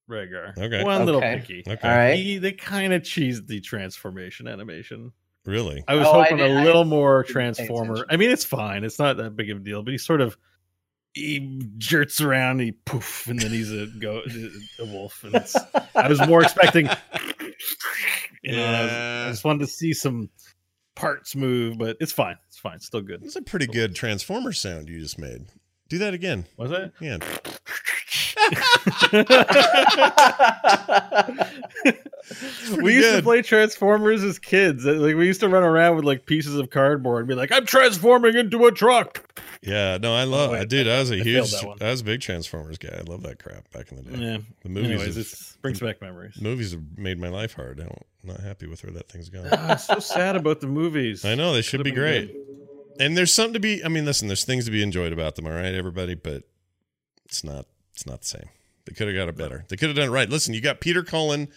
Rehgar. Okay. One little picky. okay, all right He, they kind of cheesed the transformation animation. really? I was Oh, hoping didn't- a I little more transformer. I mean, it's fine. It's not that big of a deal. But he sort of he jerks around, he poof, and then he's a go a wolf. And it's, *laughs* I was more expecting. You know, I, was- Yeah. I just wanted to see some parts move, but it's fine. It's fine. It's still good. It's a pretty good Transformer sound you just made. Do that again. Was that? Yeah. We used to play Transformers as kids. Like we used to run around with like pieces of cardboard and be like, "I'm transforming into a truck." Yeah. No, I love. Oh, wait, dude, I was a I huge. that one. I was a big Transformers guy. I love that crap back in the day. Yeah. The movies. Anyways, have- it brings back memories. movies have made my life hard. I don't, I'm not happy with where that thing's going. Oh, I'm so sad about the movies. I know they should be Could've been great. And there's something to be. I mean, listen, there's things to be enjoyed about them. All right, everybody, but it's not. It's not the same. They could have got it better. They could have done it right. Listen, you got Peter Cullen.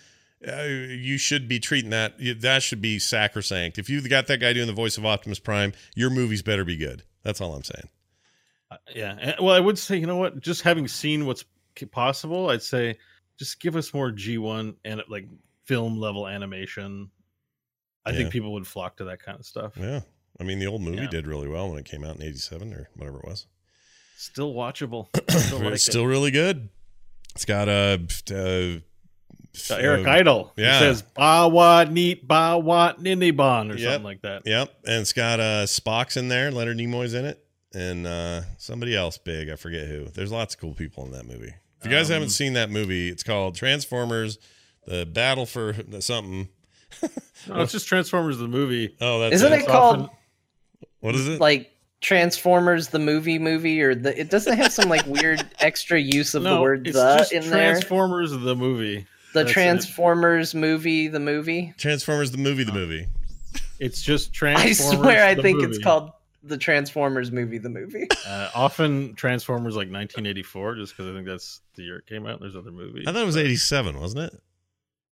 Uh, you should be treating that. That should be sacrosanct. If you've got that guy doing the voice of Optimus Prime, your movies better be good. That's all I'm saying. Uh, yeah. Well, I would say, you know what? Just having seen what's possible, I'd say just give us more G1 and like film level animation. I Yeah. think people would flock to that kind of stuff. Yeah. I mean, the old movie Yeah. did really well when it came out in '87 or whatever it was. Still watchable. *clears throat* Still like it's it. really good. It's got a. Uh, Uh, Eric uh, Idle. yeah. It says Bawa Neat Bawa Ninibon or Yep. something like that. Yep, and it's got uh Spock's in there, Leonard Nimoy's in it, and uh somebody else big, I forget who. There's lots of cool people in that movie. If you guys Um, haven't seen that movie, it's called Transformers: The Battle for *laughs* something. No, it's just Transformers the movie. Oh, that's Isn't it. it called often- What is it? like Transformers the movie movie or the it doesn't have some like weird *laughs* extra use of the no, word it's the just in there. Transformers the movie. The that's it. Transformers movie the movie. Transformers: The Movie, the Oh. movie. It's just *laughs* Transformers. I swear I think movie. it's called the Transformers movie the movie. *laughs* Uh, often Transformers like 1984, just because I think that's the year it came out. There's other movies. I thought it was '87, wasn't it?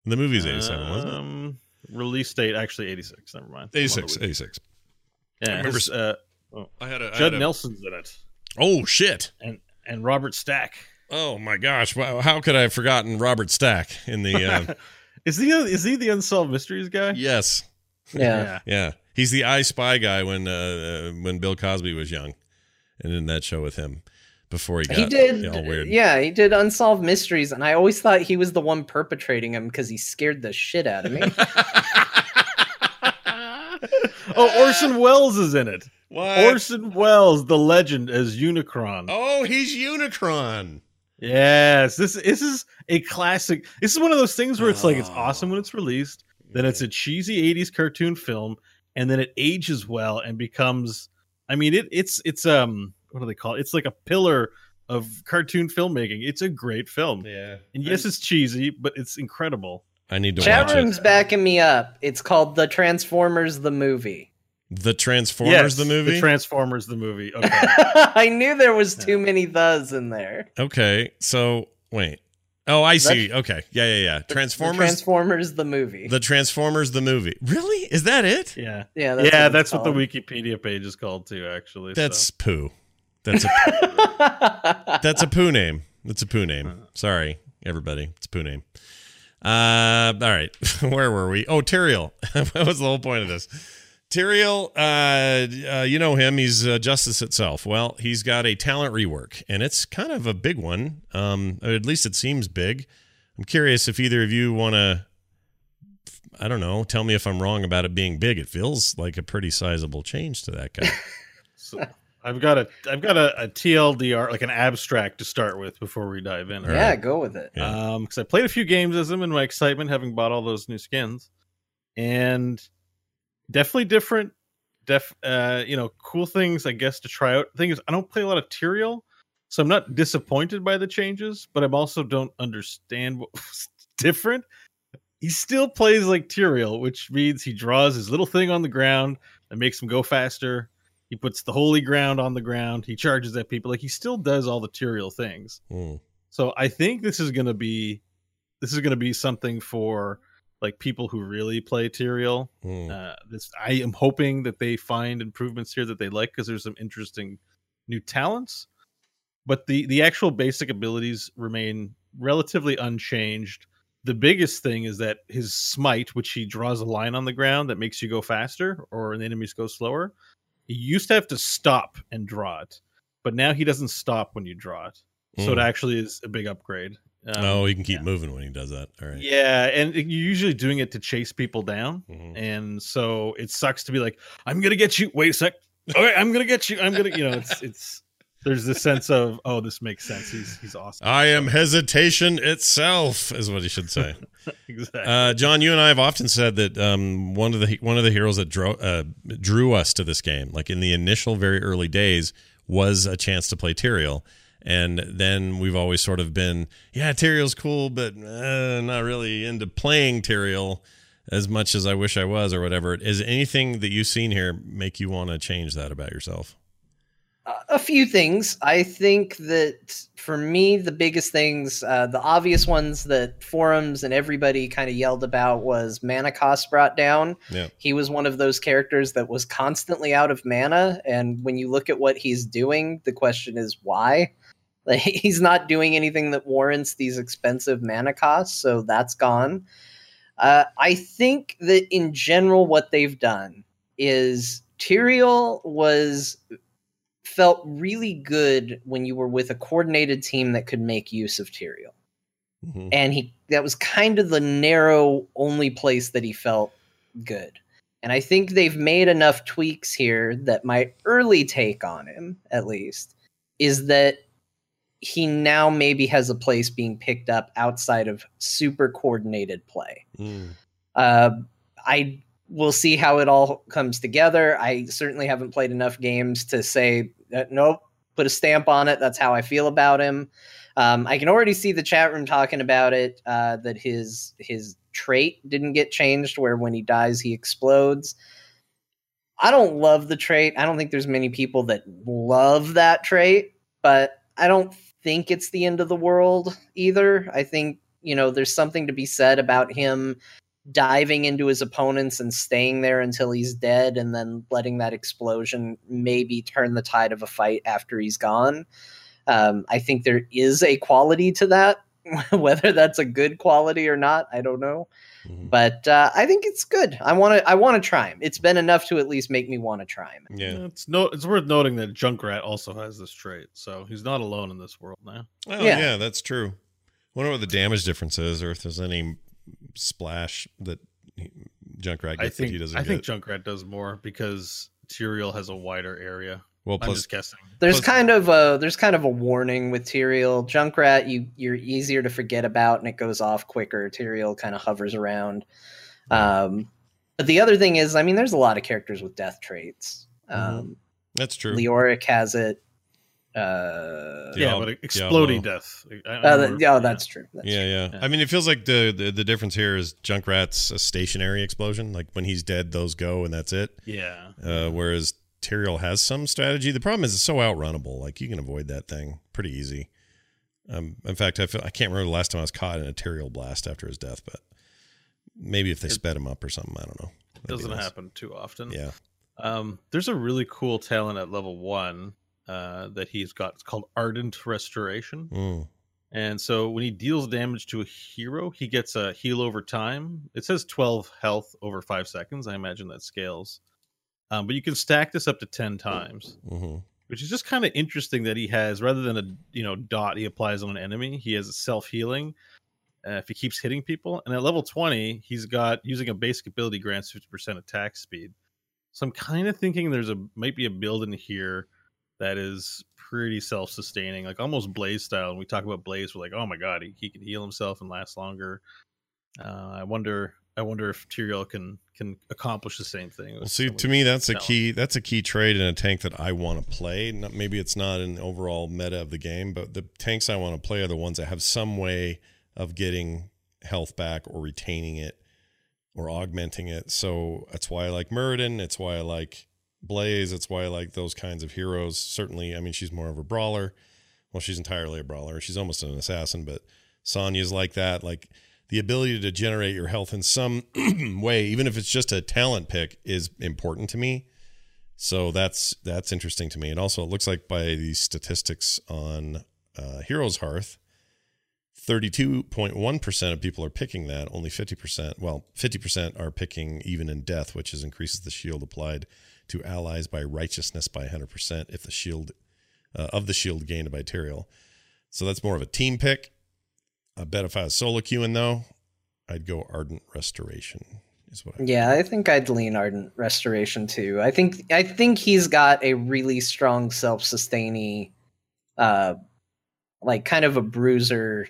The movie's '87, wasn't it? Um, release date actually 86. Never mind. I'm on the 86, 86. Yeah, I remember his, uh, I had a I Judd had a- Nelson's in it, Oh shit! and and Robert Stack. Oh my gosh! Wow, how could I have forgotten Robert Stack in the? Uh, *laughs* Is he is he the unsolved mysteries guy? yes, *laughs* Yeah. Yeah, he's the I Spy guy when uh, uh, when Bill Cosby was young, and in that show with him before he got He did all weird. Yeah, he did unsolved mysteries and I always thought he was the one perpetrating them because he scared the shit out of me. *laughs* Oh, Orson Welles is in it. What? Orson Welles, the legend, as Unicron. oh, he's Unicron. Yes, this this is a classic. This is one of those things where it's like it's Oh. awesome when it's released, then it's a cheesy '80s cartoon film, and then it ages well and becomes. I mean, it it's it's um what do they call it? It's like a pillar of cartoon filmmaking. It's a great film. Yeah. And yes, it's cheesy, but it's incredible. I need to Chat watch room's it. backing me up. It's called The Transformers the movie. The Transformers, Yes, the movie. The Transformers, the movie. *laughs* Okay. I knew there was too many thes in there. okay, so wait. Oh, I see. Okay, yeah, yeah, yeah. The Transformers. Transformers the movie. the Transformers, the movie. Really? Is that it? yeah. yeah, yeah, what that's it's what the. Wikipedia page is called too, actually. so. That's poo. That's a *laughs* that's a poo name. That's a poo name. Sorry, everybody. It's a poo name. Uh, all right. *laughs* Where were we? Oh, Tyrael. what was the whole point of this? Tyrael, uh, uh, you know him. He's uh, justice itself. Well, he's got a talent rework, and it's kind of a big one. Um, at least it seems big. I'm curious if either of you want to. I don't know. Tell me if I'm wrong about it being big. It feels like a pretty sizable change to that guy. *laughs* So I've got a I've got a, a TLDR like an abstract to start with before we dive in. All yeah, right. go with it. Yeah. Um, because I played a few games as him in my excitement, having bought all those new skins, and definitely different. Def, uh, you know, cool things I guess to try out. Thing is, I don't play a lot of Tyrael, so I'm not disappointed by the changes, but I'm also don't understand what's *laughs* different. He still plays like Tyrael, which means he draws his little thing on the ground that makes him go faster. He puts the holy ground on the ground. He charges at people. Like he still does all the Tyrael things. Hmm. So I think this is gonna be this is gonna be something for like people who really play Tyrael. Hmm. Uh, this I am hoping that they find improvements here that they like because there's some interesting new talents, but the the actual basic abilities remain relatively unchanged. The biggest thing is that his smite, which he draws a line on the ground that makes you go faster or the enemies go slower, he used to have to stop and draw it, but now he doesn't stop when you draw it. So it Mm. actually is a big upgrade. Um, oh, he can keep yeah. moving when he does that. All right. Yeah, and you're usually doing it to chase people down, Mhm. and so it sucks to be like, "I'm gonna get you." Wait a sec. Okay, I'm gonna get you. I'm gonna, you know, it's it's. There's this sense of, oh, this makes sense. He's he's awesome. I am hesitation itself, is what he should say. *laughs* exactly. uh, John, you and I have often said that um, one of the one of the heroes that drew uh, drew us to this game, like in the initial very early days, was a chance to play Tyrael. And then we've always sort of been, yeah, Tyrael's cool, but uh, not really into playing Tyrael as much as I wish I was, or whatever. Is anything that you've seen here make you want to change that about yourself? a few things. I think that for me, the biggest things, uh, the obvious ones that forums and everybody kind of yelled about was mana cost brought down. Yeah. He was one of those characters that was constantly out of mana. And when you look at what he's doing, the question is why? Like, *laughs* he's not doing anything that warrants these expensive mana costs. So that's gone. Uh, I think that in general, what they've done is Tyrael was felt really good when you were with a coordinated team that could make use of Tyrael. Mhm. And he that was kind of the narrow only place that he felt good. And I think they've made enough tweaks here that my early take on him, at least, is that he now maybe has a place being picked up outside of super coordinated play. Mm. Uh, I will see how it all comes together. I certainly haven't played enough games to say that, nope, put a stamp on it. That's how I feel about him. Um, I can already see the chat room talking about it. Uh, that his his trait didn't get changed, where when he dies he explodes. I don't love the trait. I don't think there's many people that love that trait, but I don't think it's the end of the world either. I think you know there's something to be said about him diving into his opponents and staying there until he's dead and then letting that explosion maybe turn the tide of a fight after he's gone. Um, I think there is a quality to that. *laughs* Whether that's a good quality or not, I don't know. Mhm. But uh, I think it's good. I want to. I want to try him. It's been enough to at least make me want to try him. Yeah. it's no. It's worth noting that Junkrat also has this trait, so he's not alone in this world now. Oh Yeah. yeah. that's true. Wonder what the damage difference is, or if there's any splash that he- Junkrat gets I that think he doesn't I get. think Junkrat does more because Tyrael has a wider area. Well, I'm just guessing. There's Plus- kind of a there's kind of a warning with Tyrael. Junkrat, you you're easier to forget about, and it goes off quicker. Tyrael kind of hovers around. Um, but the other thing is, I mean, there's a lot of characters with death traits. Um, that's true. Leoric has it. Uh, yeah, but exploding Diablo. death. I- I uh, remember- that- oh, that's true. That's Yeah, yeah, Yeah. I mean, it feels like the, the the difference here is Junkrat's a stationary explosion. Like when he's dead, those go and that's it. yeah. Uh, whereas Tyrael has some strategy. The problem is it's so outrunnable. Like you can avoid that thing pretty easy. Um, in fact, I feel I can't remember the last time I was caught in a Tyrael blast after his death, but maybe if they sped him up or something, I don't know. That'd Doesn't nice. happen too often. Yeah. Um, there's a really cool talent at level one uh, that he's got. It's called Ardent Restoration. Mm. And so when he deals damage to a hero, he gets a heal over time. It says 12 health over five seconds. I imagine that scales. Um, but you can stack this up to 10 times, hmm which is just kind of interesting that he has, rather than a you know dot he applies on an enemy, he has a self healing. Uh, if he keeps hitting people, and at level 20, he's got using a basic ability grants 50% attack speed. So I'm kind of thinking there's a might be a build in here that is pretty self-sustaining, like almost Blaze style. And we talk about Blaze, we're like, oh my god, he, he can heal himself and last longer. Uh, I wonder, I wonder if Tyrael can can accomplish the same thing. Well, see, to me, that's a key. That's a key trade in a tank that I want to play. Not, maybe it's not in the overall meta of the game, but the tanks I want to play are the ones that have some way of getting health back or retaining it or augmenting it. So that's why I like Muradin. It's why I like Blaze. It's why I like those kinds of heroes. Certainly, I mean, she's more of a brawler. Well, she's entirely a brawler. She's almost an assassin, but Sonya's like that. Like the ability to generate your health in some *clears throat* way, even if it's just a talent pick, is important to me. So that's that's interesting to me. And also, it looks like by these statistics on uh, Heroes Hearth, thirty-two point one percent of people are picking that. Only fifty percent, well, fifty percent are picking even in death, which is increases the shield applied to allies by righteousness by hundred percent if the shield uh, of the shield gained by Tyrael. So that's more of a team pick. I bet if I was solo queuing though, I'd go Ardent Restoration. Is what I Yeah, I think I'd lean Ardent Restoration too. I think I think he's got a really strong self-sustaining uh like kind of a bruiser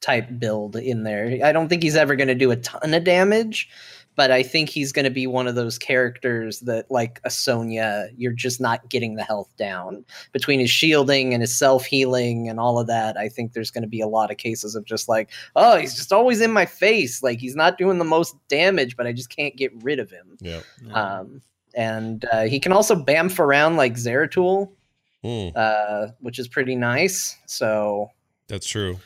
type build in there. I don't think he's ever going to do a ton of damage, but I think he's going to be one of those characters that like a Sonya, you're just not getting the health down. Between his shielding and his self-healing and all of that, I think there's going to be a lot of cases of just like, oh, he's just always in my face. Like he's not doing the most damage, but I just can't get rid of him. Yeah. Um, and uh, he can also bamf around like Zeratul, Mm, uh, which is pretty nice. So that's true.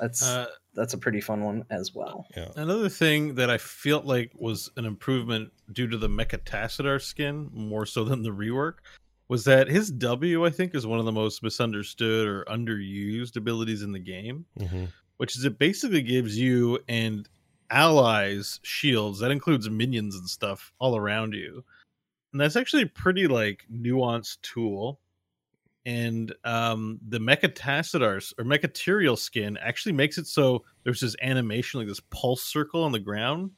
that's Uh, that's a pretty fun one as well. Yeah. Another thing that I felt like was an improvement due to the Mechatassadar skin, more so than the rework, was that his W, I think, is one of the most misunderstood or underused abilities in the game, hmm which is it basically gives you and allies shields. That includes minions and stuff all around you. And that's actually a pretty like nuanced tool. And um the Mechatassadar or Mecha Tyrael skin actually makes it so there's this animation like this pulse circle on the ground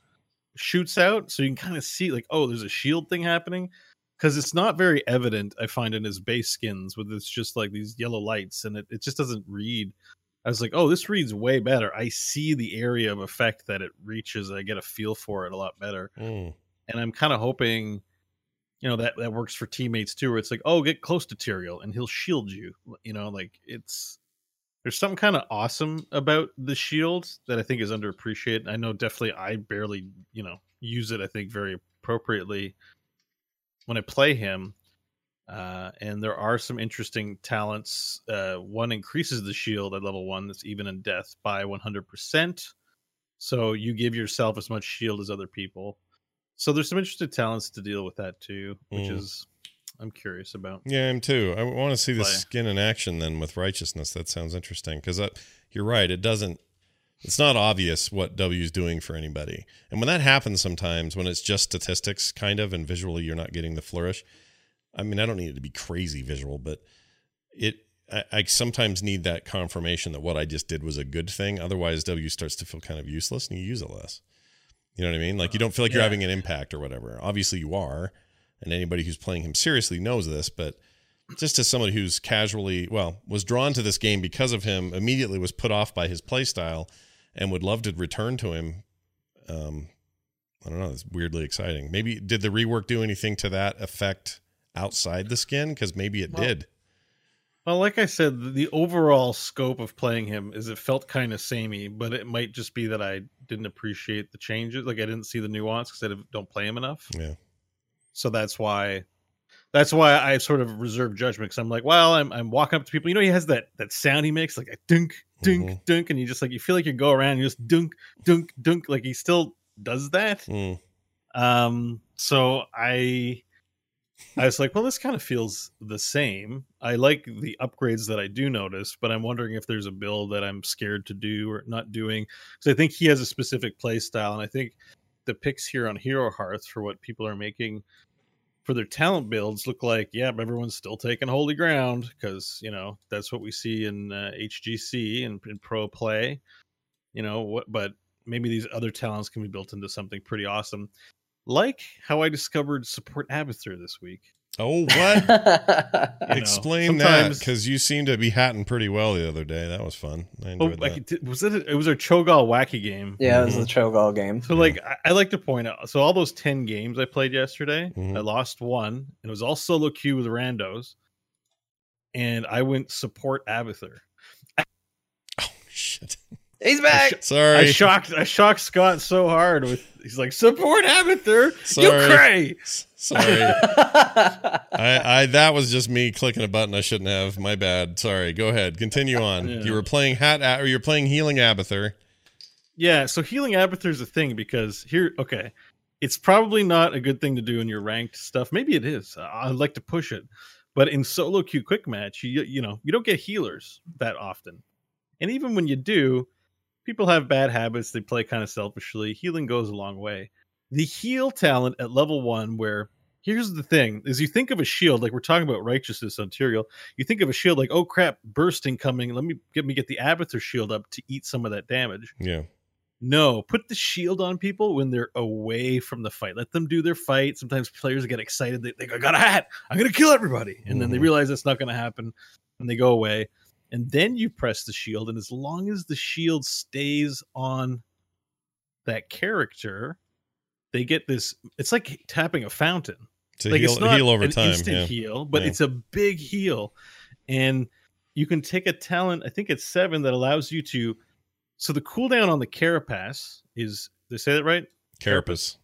shoots out so you can kind of see like oh there's a shield thing happening because it's not very evident i find in his base skins with it's just like these yellow lights and it, it just doesn't read. I was like oh this reads way better. I see the area of effect that it reaches i get a feel for it a lot better. Mm. and i'm kind of hoping you know that that works for teammates too where it's like oh get close to Tyrael and he'll shield you you know like it's there's something kind of awesome about the shield that i think is underappreciated. I know definitely i barely you know use it i think very appropriately when i play him uh, and there are some interesting talents uh, one increases the shield at level one that's even in death by 100% so you give yourself as much shield as other people so there's some interesting talents to deal with that too, which Mm. is I'm curious about. Yeah, I'm too. I want to see the skin in action then with righteousness. That sounds interesting because you're right. It doesn't. It's not obvious what W is doing for anybody, and when that happens, sometimes when it's just statistics, kind of, and visually you're not getting the flourish. I mean, I don't need it to be crazy visual, but it. I, I sometimes need that confirmation that what I just did was a good thing. Otherwise, W starts to feel kind of useless, and you use it less. You know what I mean? Like you don't feel like you're having an impact or whatever. Obviously, you are, and anybody who's playing him seriously knows this. But just as someone who's casually, well, was drawn to this game because of him, immediately was put off by his play style, and would love to return to him. Um, I don't know. It's weirdly exciting. Maybe did the rework do anything to that effect outside the skin? Because maybe it Well, did. Well, like I said, the- overall scope of playing him is it felt kind of samey, but it might just be that I didn't appreciate the changes. Like I didn't see the nuance because I don't play him enough. Yeah. So that's why, that's why I sort of reserve judgment because I'm like, well, I'm I'm walking up to people. You know, he has that that sound he makes like a dunk, dunk, Mhm. dunk, and you just like you feel like you go around, you just dunk, dunk, dunk. Like he still does that. Mm. Um, so I I was like, well, this kind of feels the same. I like the upgrades that I do notice, but I'm wondering if there's a build that I'm scared to do or not doing. Because I think he has a specific play style, and I think the picks here on Hero Hearth for what people are making for their talent builds look like, yeah, everyone's still taking holy ground because you know that's what we see in uh, HGC and in pro play. You know what? But maybe these other talents can be built into something pretty awesome like how I discovered support Abathur this week. Oh, *laughs* what? *laughs* You know, Explain that because you seemed to be hatting pretty well the other day. That was fun. I Oh, enjoyed like that. it, was it? It was our Cho'Gall wacky game. yeah, it was Mhm. the Cho'Gall game. So, like, I, I like to point out. So, all those ten games I played yesterday, Mhm. I lost one, and it was all solo queue with randos. And I went support Abathur. Oh shit! *laughs* He's back. I Sorry. I shocked. I shocked Scott so hard with. He's like support Abathur. You Sorry. cray. S- Sorry. *laughs* I, I that was just me clicking a button I shouldn't have. My bad. Sorry. Go ahead. Continue on. Yeah. You were playing hat A- or you're playing healing Abathur. Yeah, so healing Abathur is a thing because here, okay, it's probably not a good thing to do in your ranked stuff. Maybe it is. I- I'd like to push it, but in solo queue quick match, you you know you don't get healers that often, and even when you do, people have bad habits. They play kind of selfishly. Healing goes a long way. The heal talent at level one, where here's the thing: is you think of a shield like we're talking about righteousness on Tyrael. You think of a shield like, oh crap, bursting coming. Let me get me get the Abathur shield up to eat some of that damage. Yeah. No, put the shield on people when they're away from the fight. Let them do their fight. Sometimes players get excited. They think, I got a hat. I'm going to kill everybody. And then they Mhm. realize that's not going to happen and they go away. And then you press the shield. And as long as the shield stays on that character, they get this. It's like tapping a fountain To like heal, it's not heal over an time. instant Yeah. heal, but Yeah. it's a big heal, and you can take a talent. I think it's seven that allows you to. So the cooldown on the Carapace is. Did I say that right? Carapace.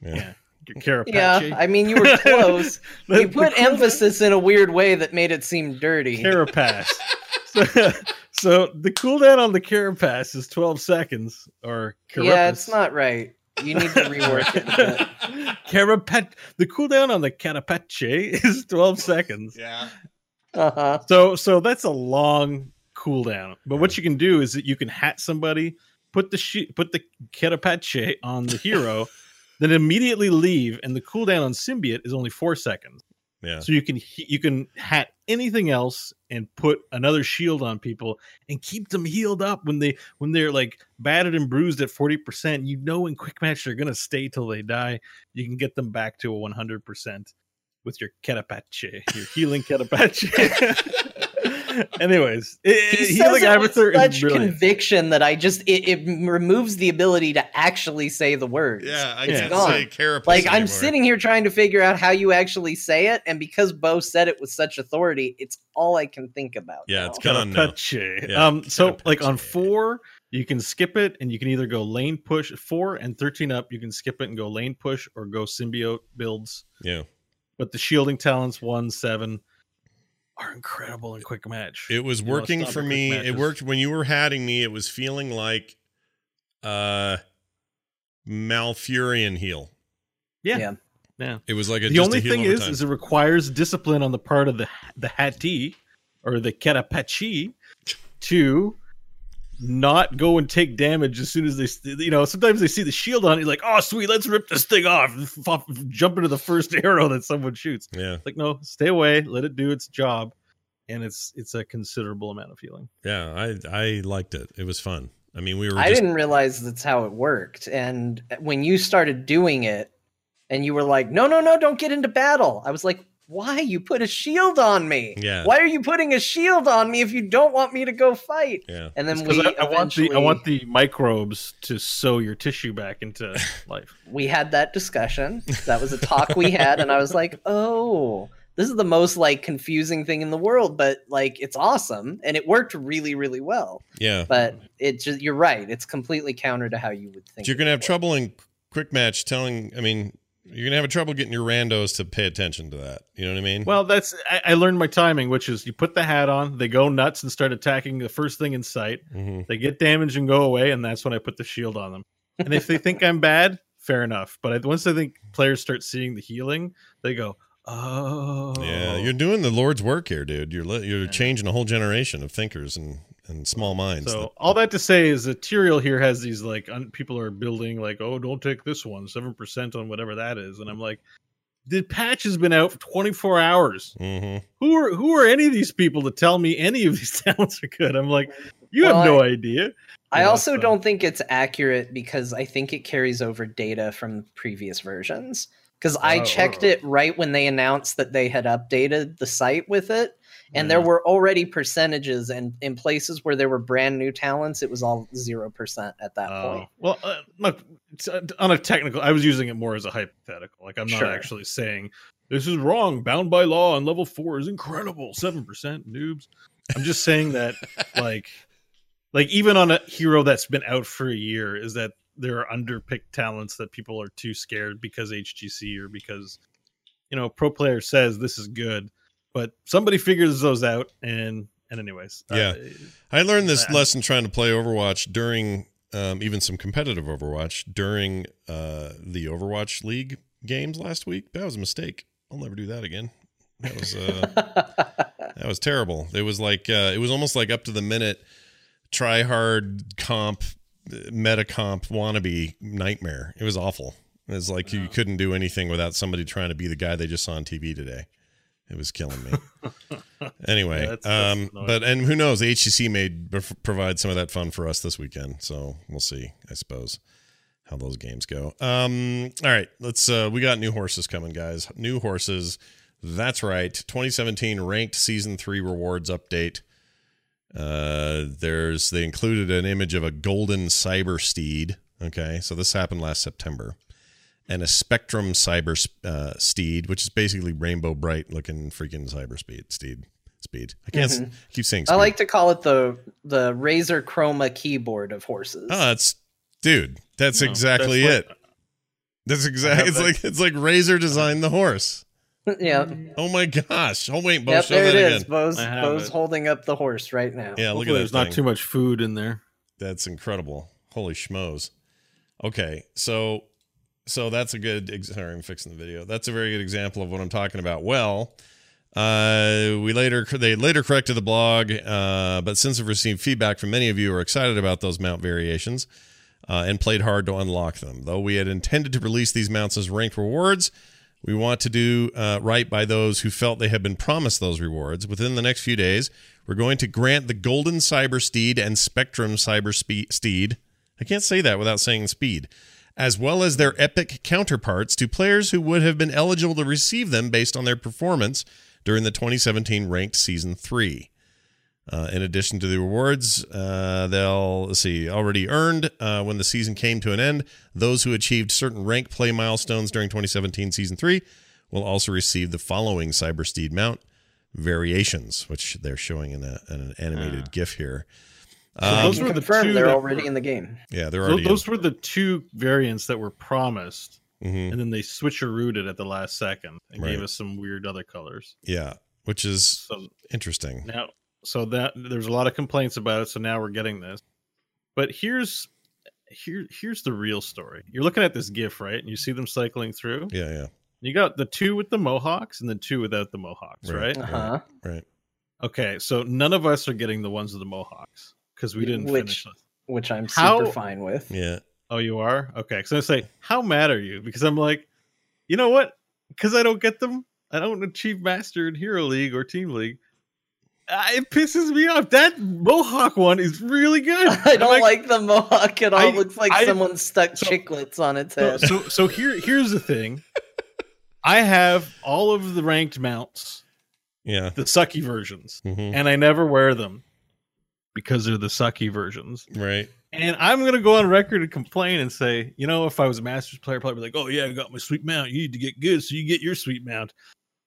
Yeah. Yeah. Carapace. yeah, I mean you were *laughs* close. The- you put emphasis in a weird way that made it seem dirty. Carapace. *laughs* so, *laughs* so the cooldown on the Carapace is twelve seconds, or yeah, it's not right. You need to rework it. *laughs* a bit. Carapace. The cooldown on the Carapace is twelve seconds. Yeah. Uh-huh. So so that's a long cooldown. But what you can do is that you can hat somebody, put the shi put the Carapace on the hero, then immediately leave, and the cooldown on symbiote is only four seconds. Yeah. So you can you can hat anything else and put another shield on people and keep them healed up when they when they're like battered and bruised at forty percent. You know in quick match they're gonna stay till they die. You can get them back to a one hundred percent with your Catapache, your healing Catapache. *laughs* *laughs* Anyways, it, He healing says it with such conviction that I just it, it removes the ability to actually say the words. Yeah. I It's can't gone. say carapace. Like I'm sitting here trying to figure out how you actually say it, and because Bo said it with such authority, it's all I can think about. Yeah, now. it's gone now. Catapache. Yeah, um, so like on four, you can skip it, and you can either go lane push four and thirteen up. You can skip it and go lane push, or go symbiote builds. Yeah. But the shielding talents one seven are incredible in quick match. It was You working stop for me. It worked when you were hatting me. It was feeling like uh Malfurion heal. Yeah. Yeah. Yeah. It was like a, the just only a heal thing is, time. is it requires discipline on the part of the the Hati or the Ketapachi to not go and take damage as soon as they, you know, sometimes they see the shield on. You're like, oh, sweet, let's rip this thing off, F- f- jump into the first *laughs* arrow that someone shoots. yeah, Like, no, stay away, let it do its job, and it's it's a considerable amount of healing. yeah. I I liked it. It was fun. I mean, we were. I just, didn't realize that's how it worked. And when you started doing it, and you were like, "No, no, no, don't get into battle," I was like, "Why? You put a shield on me? Yeah. Why are you putting a shield on me if you don't want me to go fight?" Yeah. And then Because we I, I want the I want the microbes to sew your tissue back into *laughs* life. we had that discussion. That was a talk we had, and I was like, *laughs* "Oh, this is the most like confusing thing in the world, but like it's awesome and it worked really, really well. Yeah. But it just you're right. It's completely counter to how you would think. You're gonna have trouble in quick match telling. I mean, you're gonna have a trouble getting your randos to pay attention to that. You know what I mean? Well, that's I, I learned my timing, which is you put the hat on, they go nuts and start attacking the first thing in sight. hmm They get damaged and go away, and that's when I put the shield on them. And if they think I'm bad, fair enough. But I, once I think players start seeing the healing, they go, "Oh, Yeah, you're doing the Lord's work here, dude. You're li- you're changing a whole generation of thinkers and and small minds. So that- all that to say is that Tyrael here has these like un- people are building like, oh, don't take this one, seven percent on whatever that is, and I'm like, the patch has been out for 24 hours. Mhm. Who are who are any of these people to tell me any of these *laughs* talents are good? I'm like, you Well, have no I- idea. I Yeah, also so- don't think it's accurate because I think it carries over data from previous versions. Because I Oh. checked it right when they announced that they had updated the site with it, and there were already percentages, and in places where there were brand new talents, it was all zero percent at that Oh, point. well, uh, look, uh, on a technical, I was using it more as a hypothetical. Like I'm not Sure. actually saying this is wrong. Bound by law on level four is incredible. Seven percent noobs. I'm just saying that, *laughs* like, like even on a hero that's been out for a year, is that there are underpicked talents that people are too scared because HGC or because you know pro player says this is good, but somebody figures those out and and anyways, Yeah. uh, I learned this Yeah. lesson trying to play Overwatch during um, even some competitive Overwatch during uh, the Overwatch League games last week. That was a mistake. I'll never do that again. That was uh, *laughs* that was terrible. It was like uh, it was almost like up to the minute try hard comp meta comp wannabe nightmare. It was awful. It was like you couldn't do anything without somebody trying to be the guy they just saw on TV today. It was killing me. *laughs* anyway, Yeah, that's- that's um, annoying. but and who knows? HGC may bef- provide some of that fun for us this weekend. So we'll see. I suppose how those games go. Um, all right, let's. Uh, we got new horses coming, guys. New horses. That's right. 2017 ranked season three rewards update. Uh, there's they included an image of a golden cyber steed. Okay, so this happened last September, and a spectrum cyber uh, steed, which is basically Rainbow Brite looking freaking cyber speed steed. Speed. I can't s- keep saying. Speed. I like to call it the the Razer Chroma keyboard of horses. Oh, that's dude. That's No, exactly that's it. That's exactly. have It's that- like it's like Razer designed the horse. *laughs* yeah. Oh my gosh! Oh wait, Bo, Yep, show there it that is. again. Bo's, Bo's it. holding up the horse right now. Yeah, look at at there's that not too much food in there. That's incredible. Holy schmoes. Okay, so so that's a good. Sorry, I'm fixing the video. That's a very good example of what I'm talking about. Well, uh, we later they later corrected the blog, uh, but since we've received feedback from many of you who are excited about those mount variations uh, and played hard to unlock them, though we had intended to release these mounts as ranked rewards. We want to do uh, right by those who felt they had been promised those rewards. Within the next few days, we're going to grant the Golden Cyber Steed and Spectrum Cyber Spe- Steed. I can't say that without saying speed, as well as their epic counterparts to players who would have been eligible to receive them based on their performance during the 2017 ranked season three. Uh, in addition to the rewards, uh, they'll let's see already earned uh, when the season came to an end. Those who achieved certain rank play milestones during 2017 season three will also receive the following Cyber Steed mount variations, which they're showing in, a, in an animated GIF here. So Um, those were the confirm two they're already were- in the game. yeah, they're Tho- already. those were the two variants that were promised, Mhm. and then they switcherooed it at the last second and Right. gave us some weird other colors. Yeah, which is So interesting. now, so that there's a lot of complaints about it. So now we're getting this. But here's here here's the real story. You're looking at this GIF, right? And you see them cycling through. Yeah, yeah, You got the two with the mohawks and the two without the mohawks, Right. right? Uh huh. right. Okay, so none of us are getting the ones with the mohawks because we didn't Which- finish this. Which I'm How- super fine with. Yeah, Oh, you are? Okay. So I say, how mad are you? Because I'm like, you know what? Because I don't get them. I don't achieve master in Hero League or Team League. Uh, it pisses me off. That Mohawk one is really good. *laughs* I don't like, the mohawk at all. I- it looks like I- someone stuck so- chiclets on its head. so, so here, here's the thing. *laughs* I have all of the ranked mounts, yeah. the sucky versions, hmm and I never wear them because they're the sucky versions. Right. And I'm gonna go on record and complain and say, you know, if I was a Masters player, I'd probably be like, "Oh yeah, I got my sweet mount. You need to get good, so you get your sweet mount."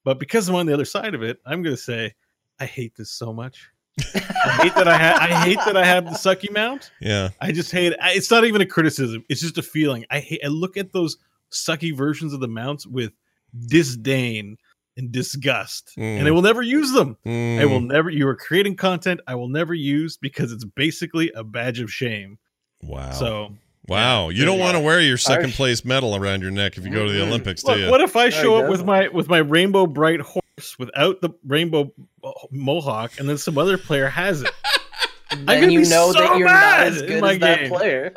But because I'm on the other side of it, I'm going to say I hate this so much. *laughs* I hate that I had. I hate that I have the sucky mount. Yeah. I just hate it. I- It's not even a criticism. It's just a feeling. I hate. I look at those sucky versions of the mounts with disdain and disgust, Mm. and I will never use them. I will Mm. never. You are creating content I will never use because it's basically a badge of shame. Wow. So wow. You don't want to wear your second place medal around your neck if you go to the Mhm. Olympics, do Look, you? what if I show he up with my with my Rainbow Brite horse without the rainbow mohawk, and then some other player has it? *laughs* then gonna you be know so that you're mad not as good my as that game. player.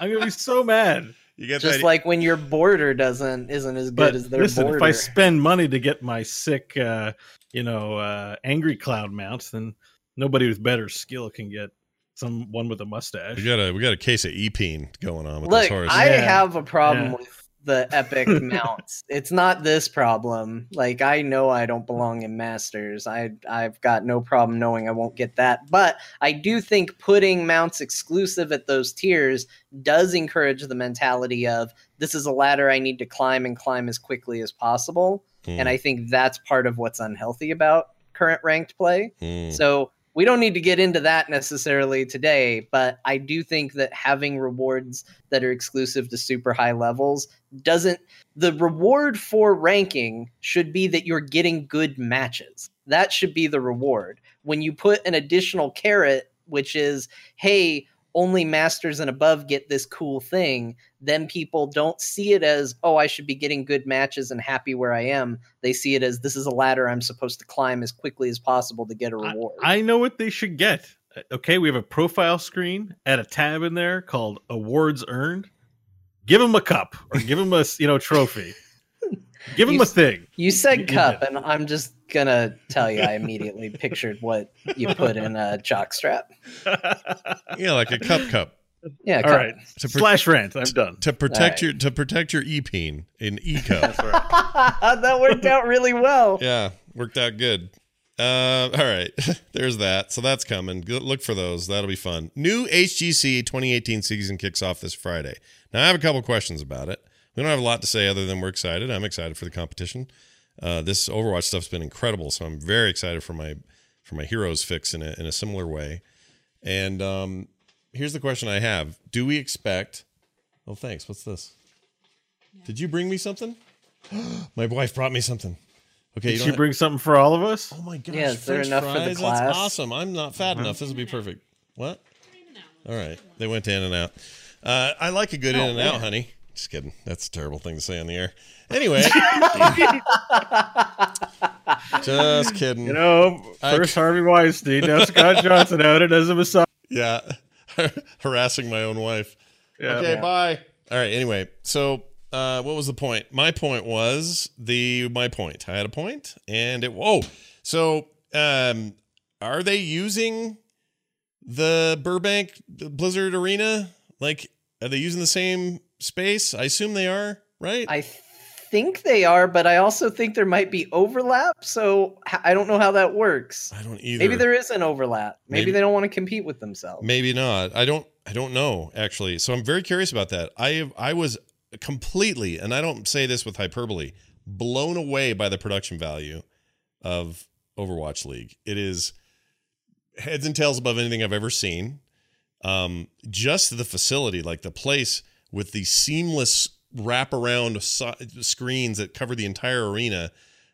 I'm gonna be so mad. you get Just that like when your border doesn't isn't as good But as their listen, border. if I spend money to get my sick, uh, you know, uh, angry cloud mount, then nobody with better skill can get someone with a mustache. we got a we got a case of e-peen going on with this horse. I Yeah. have a problem Yeah. with the epic *laughs* mounts. It's not this problem. Like I know I don't belong in masters. I I've got no problem knowing I won't get that. But I do think putting mounts exclusive at those tiers does encourage the mentality of this is a ladder I need to climb and climb as quickly as possible. Mm, And I think that's part of what's unhealthy about current ranked play. mm. So we don't need to get into that necessarily today, but I do think that having rewards that are exclusive to super high levels doesn't. The reward for ranking should be that you're getting good matches. That should be the reward. When you put an additional carrot, which is, hey, only masters and above get this cool thing, then people don't see it as, oh, I should be getting good matches and happy where I am. They see it as this is a ladder I'm supposed to climb as quickly as possible to get a reward. I know what they should get. Uh, okay, we have a profile screen, add a tab in there called awards earned. Give them a cup or give them a you know trophy. Give them You a s- thing. You said You- you cup, did. and I'm just gonna tell you, I immediately pictured what you put in a jockstrap. *laughs* yeah, like a cup cup Yeah, All cup. right, to, pro- slash rant. I'm done. to protect Alright. your to protect your e-peen in eco. cup. That's all right. *laughs* that worked out really well. yeah, worked out good. Uh, all right, *laughs* there's that. So that's coming. Go- Look for those. That'll be fun. New HGC 2018 season kicks off this Friday. Now I have a couple questions about it. We don't have a lot to say other than we're excited. I'm excited for the competition. Uh, this Overwatch stuff's been incredible, so I'm very excited for my for my heroes fix in a in a similar way. And um, here's the question I have: Do we expect? Oh, thanks. What's this? Did you bring me something? *gasps* my wife brought me something. Okay, you Did she ha- bring something for all of us? Oh my gosh! Yeah, is there French enough for the fries? class? That's awesome. I'm not fat enough. This will be perfect. What? All right, they went to In and Out. Uh, I like a good In and Out, honey. Just kidding. That's a terrible thing to say on the air. Anyway, *laughs* just kidding. You know, I- first Harvey Weinstein, now Scott *laughs* Johnson outed as a Messiah. yeah, *laughs* harassing my own wife. Yeah. okay, bye. All right. Anyway, so uh, what was the point? My point was the my point. I had a point, and it. Whoa. So, um, are they using the Burbank Blizzard Arena? Like, are they using the same space? I assume they are, right? I think they are, but I also think there might be overlap. So I don't know how that works. I don't either. Maybe there is an overlap. Maybe, Maybe- they don't want to compete with themselves. Maybe not. I don't. I don't know actually. So I'm very curious about that. I I was completely, and I don't say this with hyperbole, blown away by the production value of Overwatch League. It is heads and tails above anything I've ever seen. Um, just the facility, like the place with the seamless wraparound so- screens that cover the entire arena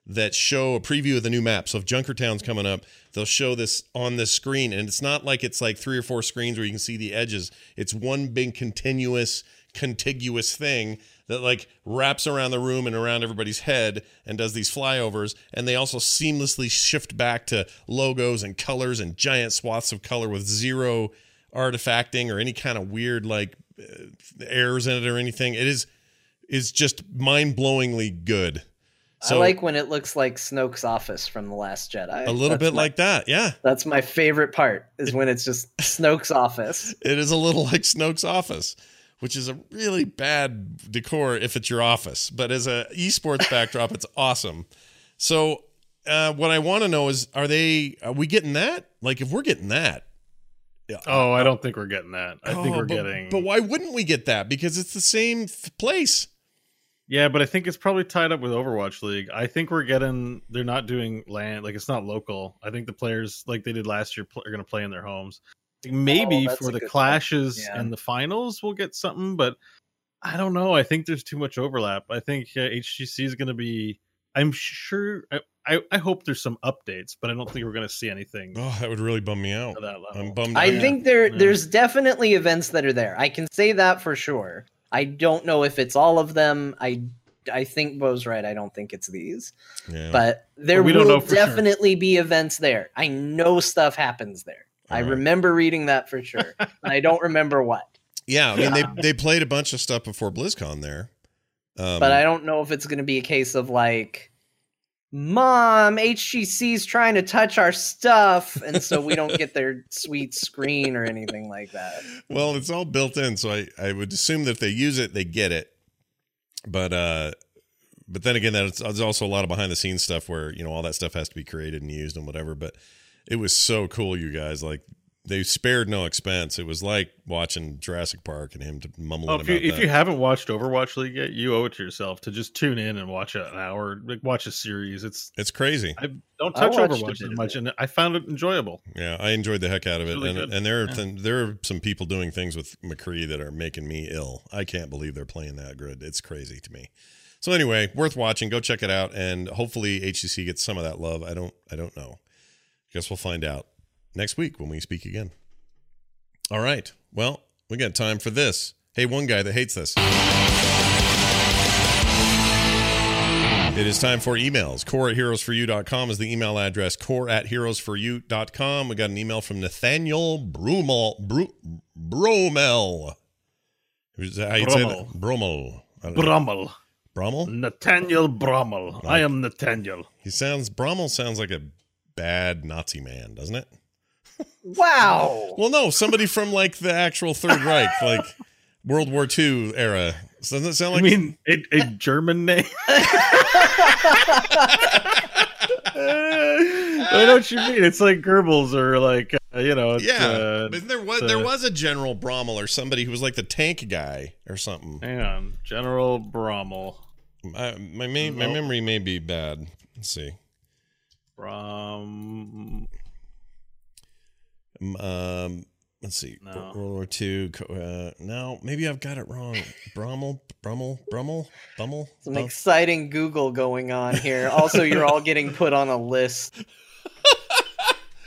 that show a preview of the new map. So if Junkertown's coming up, they'll show this on this screen, and it's not like it's like three or four screens where you can see the edges. It's one big continuous, contiguous thing that like wraps around the room and around everybody's head and does these flyovers. And they also seamlessly shift back to logos and colors and giant swaths of color with zero artifacting or any kind of weird like uh, errors in it or anything. It is is just mind blowingly good. I like when it looks like Snoke's office from The Last Jedi. a little That's bit my- like that. Yeah. That's my favorite part is when it's just Snoke's office. It is a little like Snoke's office, which is a really bad decor if it's your office. But as a esports *laughs* backdrop, it's awesome. So, uh, what I want to know is, are they? Are we getting that? Like, if we're getting that, Oh, I don't think we're getting that. I think Oh, we're but, getting. But why wouldn't we get that? Because it's the same f- place. Yeah, but I think it's probably tied up with Overwatch League. I think we're getting they're not doing land like it's not local. I think the players like they did last year pl- are going to play in their homes. I think Maybe Oh, for the clashes Yeah. and the finals we'll get something, but I don't know. I think there's too much overlap. I think uh, HGC is going to be. I'm sure. I, I I hope there's some updates, but I don't think we're going to see anything Oh, that would really bum me out. that level. I'm bummed. I out. think there Yeah. there's definitely events that are there. I can say that for sure. I don't know if it's all of them. I I think Bo's right. I don't think it's these. Yeah. But there we don't know will for sure. definitely be events there. I know stuff happens there. I remember reading that for sure. *laughs* and I don't remember what. yeah, I mean they they played a bunch of stuff before BlizzCon there. Um, But I don't know if it's going to be a case of like Mom, HGC's trying to touch our stuff and so we don't get their *laughs* sweet screen or anything like that. well, it's all built in, so I I would assume that if they use it, they get it. But uh, but then again, that's there's also a lot of behind the scenes stuff where you know all that stuff has to be created and used and whatever. But it was so cool, you guys. Like they spared no expense. It was like watching Jurassic Park and him to mumbling Oh, about if you if that. you haven't watched Overwatch League yet, you owe it to yourself to just tune in and watch an hour, like watch a series. It's it's crazy. I don't touch watched a Overwatch bit as much, and I found it enjoyable. Yeah, I enjoyed the heck out of it, really and good. and there are Yeah. th- there are some people doing things with McCree that are making me ill. I can't believe they're playing that good. It's crazy to me. So anyway, worth watching. Go check it out, and hopefully HGC gets some of that love. I don't I don't know. Guess we'll find out next week when we speak again. All right. Well, we got time for this. Hey, one guy that hates this. It is time for emails. Core at heroesforyou.com is the email address. Core at heroesforyou.com. We got an email from Nathaniel Brumel. Bru, Bromel. Is that how you say that? Bromel. I. Brummel, Nathaniel Brummel. I am Nathaniel. He sounds, Brommel sounds like a bad Nazi man, doesn't it? Wow. Well, no, somebody from like the actual Third Reich, like World War II era. Doesn't it sound like? I mean, a, a German name. *laughs* I know what you mean. It's like Goebbels or like uh, you know. Yeah, Uh, but there was there was a General Brommel or somebody who was like the tank guy or something. hang on, General Brommel. I, my ma- my Nope. memory may be bad. Let's see. Brom. Um, let's see. No. World War II. Uh, no, maybe I've got it wrong. Brommel, Brummel, Brummel, Bummel. Some Bum- exciting Google going on here. Also, you're all getting put on a list. *laughs*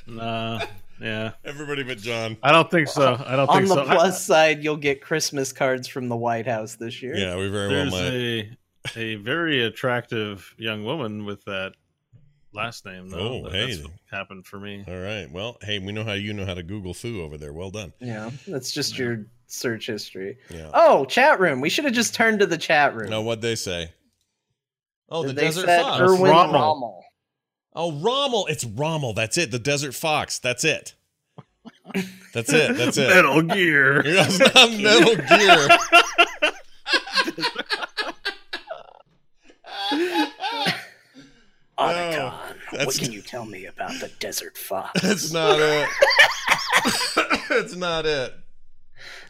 Nah. Yeah. Everybody but John. I don't think so. I don't On think so on the so. plus side, you'll get Christmas cards from the White House this year. Yeah, we very There's well might. a a very attractive young woman with that last name though. Oh, hey. That's what happened for me. All right. Well, hey, we know how you know how to Google foo over there. Well done. Yeah, that's just your search history. Yeah. Oh, chat room. We should have just turned to the chat room. No, what'd they say? Oh, the they Desert Fox. Erwin Rommel. Rommel. Oh, Rommel. It's Rommel. That's it. The Desert Fox. That's it. That's it. That's it. Metal Gear. *laughs* It's not Metal Gear. *laughs* *laughs* Otacon, what that's- can you tell me about the Desert Fox? *laughs* That's not it. *laughs* That's not it.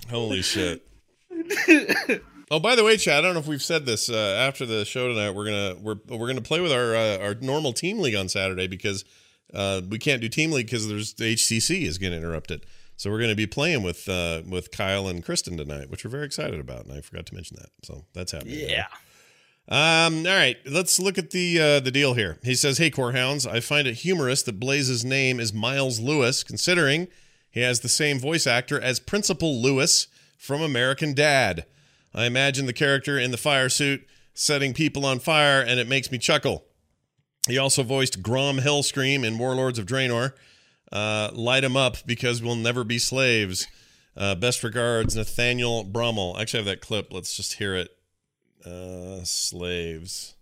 Holy shit. *laughs* Oh, by the way, Chad, I don't know if we've said this. Uh, after the show tonight, we're gonna we're we're gonna play with our uh, our normal team league on Saturday because uh, we can't do team league because there's the HGC is getting interrupted. So we're gonna be playing with uh, with Kyle and Kristen tonight, which we're very excited about, and I forgot to mention that. So that's happening. Yeah. Um, all right, let's look at the uh, the deal here. He says, "Hey, Corehounds, I find it humorous that Blaze's name is Miles Lewis, considering he has the same voice actor as Principal Lewis from American Dad. I imagine the character in the fire suit setting people on fire, and it makes me chuckle. He also voiced Grom Hellscream in Warlords of Draenor. Uh, light him up because we'll never be slaves. Uh, best regards, Nathaniel Brummel. Actually, I have that clip. Let's just hear it. Uh, slaves.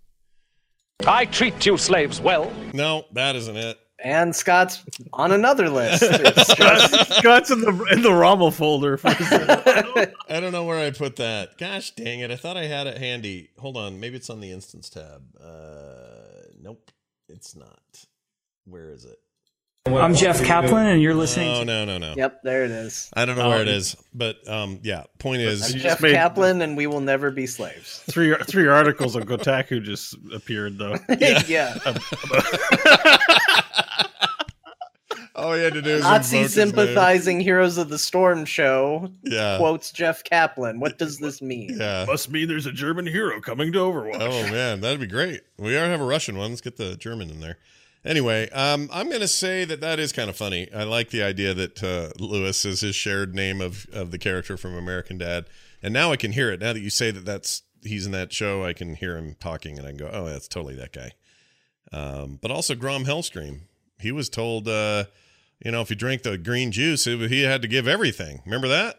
I treat you slaves well. No, that isn't it. And Scott's on another list. Scott- *laughs* Scott's in the in the Rommel folder. For I don't know where I put that. Gosh dang it. I thought I had it handy. Hold on. Maybe it's on the instance tab. Uh, nope, it's not. Where is it? I'm Jeff Kaplan, and you're listening Oh to no no no. Yep, there it is. I don't know where it is, but um, yeah. Point is, You Jeff made- Kaplan, and we will never be slaves. *laughs* Three three articles on Kotaku just appeared though. *laughs* yeah. *laughs* all you had to do is Nazi invoke his name. sympathizing Heroes of the Storm show Yeah. quotes Jeff Kaplan. What does this mean? Yeah. Must mean there's a German hero coming to Overwatch. Oh man, that'd be great. We already have a Russian one. Let's get the German in there. Anyway, um, I'm going to say that that is kind of funny. I like the idea that uh, Lewis is his shared name of of the character from American Dad, and now I can hear it. Now that you say that that's he's in that show, I can hear him talking, and I can go, "Oh, that's totally that guy." Um, but also Grom Hellscream. He was told, uh, you know, if he drank the green juice, it, he had to give everything. Remember that?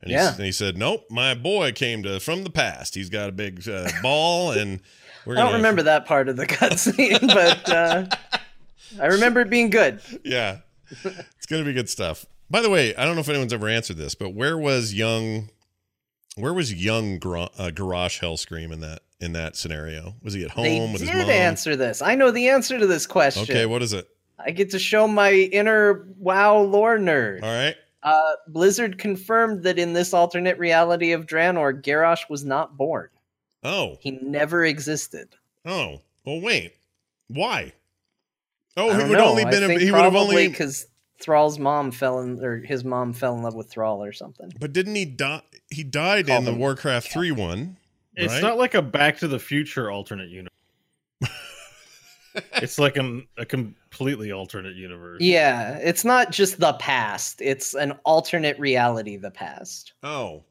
And he, Yeah. s- and he said, "Nope, my boy came to from the past. He's got a big uh, ball, and I don't remember that part of the *laughs* cutscene, but uh, I remember it being good. Yeah, it's gonna be good stuff. By the way, I don't know if anyone's ever answered this, but where was young, where was young Gar- uh, Garrosh Hellscream in that in that scenario? Was he at home They with his did mom? answer this. I know the answer to this question. Okay, what is it? I get to show my inner WoW lore nerd. All right. Uh, Blizzard confirmed that in this alternate reality of Draenor, Garrosh was not born. Oh, He never existed. oh. Well, wait. Why? Oh, I he would know. only been. A, he would have only. because Thrall's mom fell in, or his mom fell in love with Thrall or something. But didn't he die? He died Call in the him- Warcraft three one. It's right? not like a Back to the Future alternate universe. *laughs* it's like an, a completely alternate universe. Yeah, it's not just the past; it's an alternate reality. The past. Oh.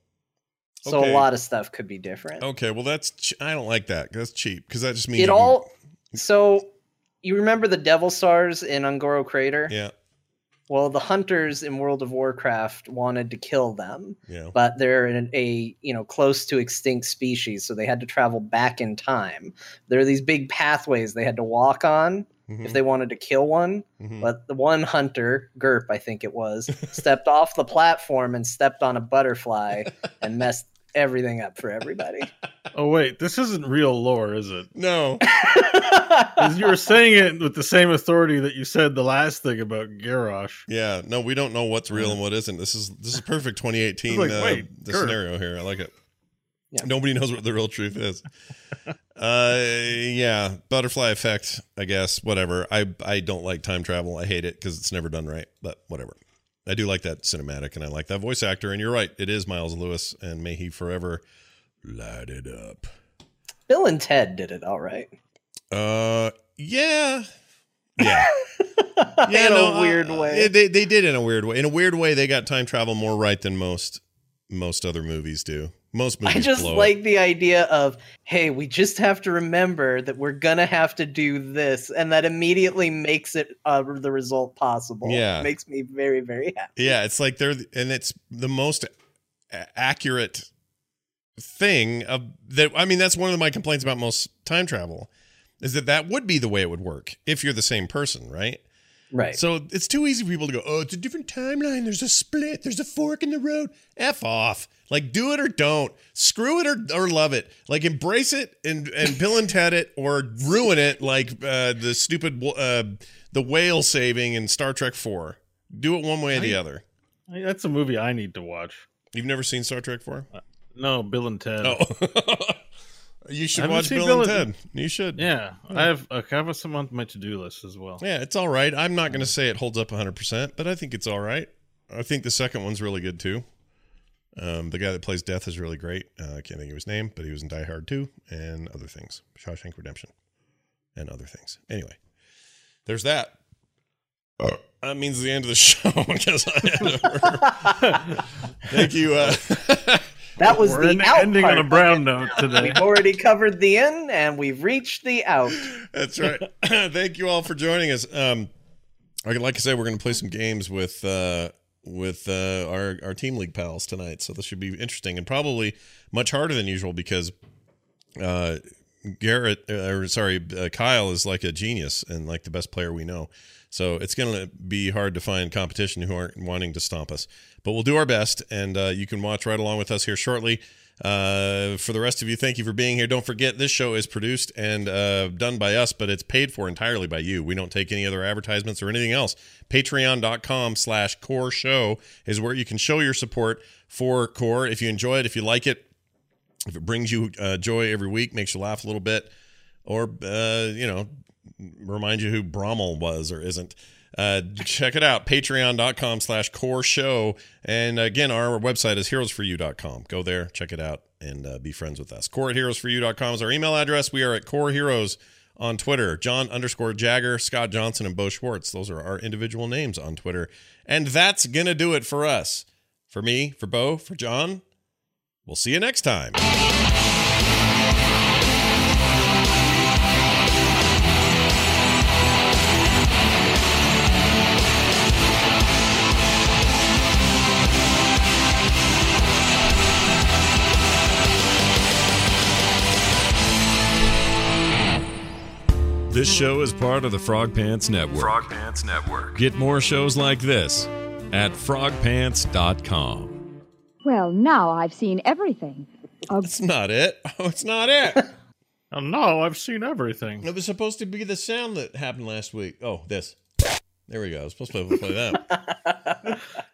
So Okay. a lot of stuff could be different. Okay. Well, that's. Ch- I don't like that. That's cheap because that just means it can- all. So you remember the Devilsaurs in Un'Goro Crater? Yeah. Well, the hunters in World of Warcraft wanted to kill them, Yeah. but they're in a you know close to extinct species, so they had to travel back in time. There are these big pathways they had to walk on Mhm, if they wanted to kill one. mhm. But the one hunter, Gerp, I think it was, stepped off the platform and stepped on a butterfly *laughs* and messed everything up for everybody. Oh wait, this isn't real lore, is it? No. *laughs* you were saying it with the same authority that you said the last thing about Garrosh. Yeah, no, we don't know what's real and what isn't. This is this is perfect 2018 like, uh, wait, the scenario here. I like it. Yeah. Nobody knows what the real truth is. *laughs* uh, yeah, butterfly effect. I guess whatever. I I don't like time travel. I hate it because it's never done right. But whatever. I do like that cinematic, and I like that voice actor. And you're right, it is Miles Lewis, and may he forever light it up. Bill and Ted did it all right. Uh, yeah, yeah. *laughs* yeah, in no, a weird uh, way. they they did in a weird way. In a weird way, they got time travel more right than most most other movies do. Most movies I just blow it. like the idea of, hey, we just have to remember that we're gonna have to do this, and that immediately makes it uh, the result possible. Yeah. makes me very, very happy. Yeah, it's like they're and it's the most accurate thing of that. I mean, that's one of my complaints about most time travel is that that would be the way it would work if you're the same person, right? Right. So it's too easy for people to go, oh, it's a different timeline. There's a split. There's a fork in the road. F off. Like, do it or don't. Screw it or, or love it. Like, embrace it and, and Bill and Ted it or ruin it like uh, the stupid, uh, the whale saving in Star Trek 4. Do it one way or the other. Hey, That's a movie I need to watch. You've never seen Star Trek 4? No, Bill and Ted. Oh. *laughs* you should watch Bill, Bill and Ted. You should. Yeah, I have I have some on my to do list as well. Yeah, it's all right. I'm not going to say it holds up 100%, but I think it's all right. I think the second one's really good too. Um, the guy that plays Death is really great. Uh, I can't think of his name, but he was in Die Hard 2 and other things. Shawshank Redemption and other things. Anyway, there's that. That means the end of the *laughs* show because I had *laughs* to- Thank you. Uh, *laughs* that was We're the en- out ending part. on a brown note today. We've already covered the in, and we've reached the out. That's right. *laughs* *clears throat* Thank you all for joining us. Um, like like I said, we're going to play some games with uh, with uh, our our team league pals tonight, so this should be interesting and probably much harder than usual because uh, Garrett, uh, or sorry, uh, Kyle is like a genius and like the best player we know. So it's going to be hard to find competition who aren't wanting to stomp us. But we'll do our best, and uh, you can watch right along with us here shortly. Uh, for the rest of you, thank you for being here. Don't forget, this show is produced and uh, done by us, but it's paid for entirely by you. We don't take any other advertisements or anything else. Patreon.com slash core show is where you can show your support for core. If you enjoy it, if you like it, if it brings you uh, joy every week, makes you laugh a little bit, or, uh, you know, remind you who Brommel was or isn't. Uh, check it out, patreon.com slash core show. And again, our website is heroesforyou.com. Go there, check it out, and uh, be friends with us. Core at heroesforyou.com is our email address. We are at Core Heroes on Twitter. John underscore Jagger, Scott Johnson, and Bo Schwartz. Those are our individual names on Twitter. And that's going to do it for us. For me, for Bo, for John. We'll see you next time. This show is part of the Frog Pants Network. Frog Pants Network. Get more shows like this at frogpants.com. Well, now I've seen everything. That's not it. *laughs* Oh, it's not it. *laughs* Oh no, I've seen everything. It was supposed to be the sound that happened last week. Oh, this. There we go. I was supposed to play that. *laughs*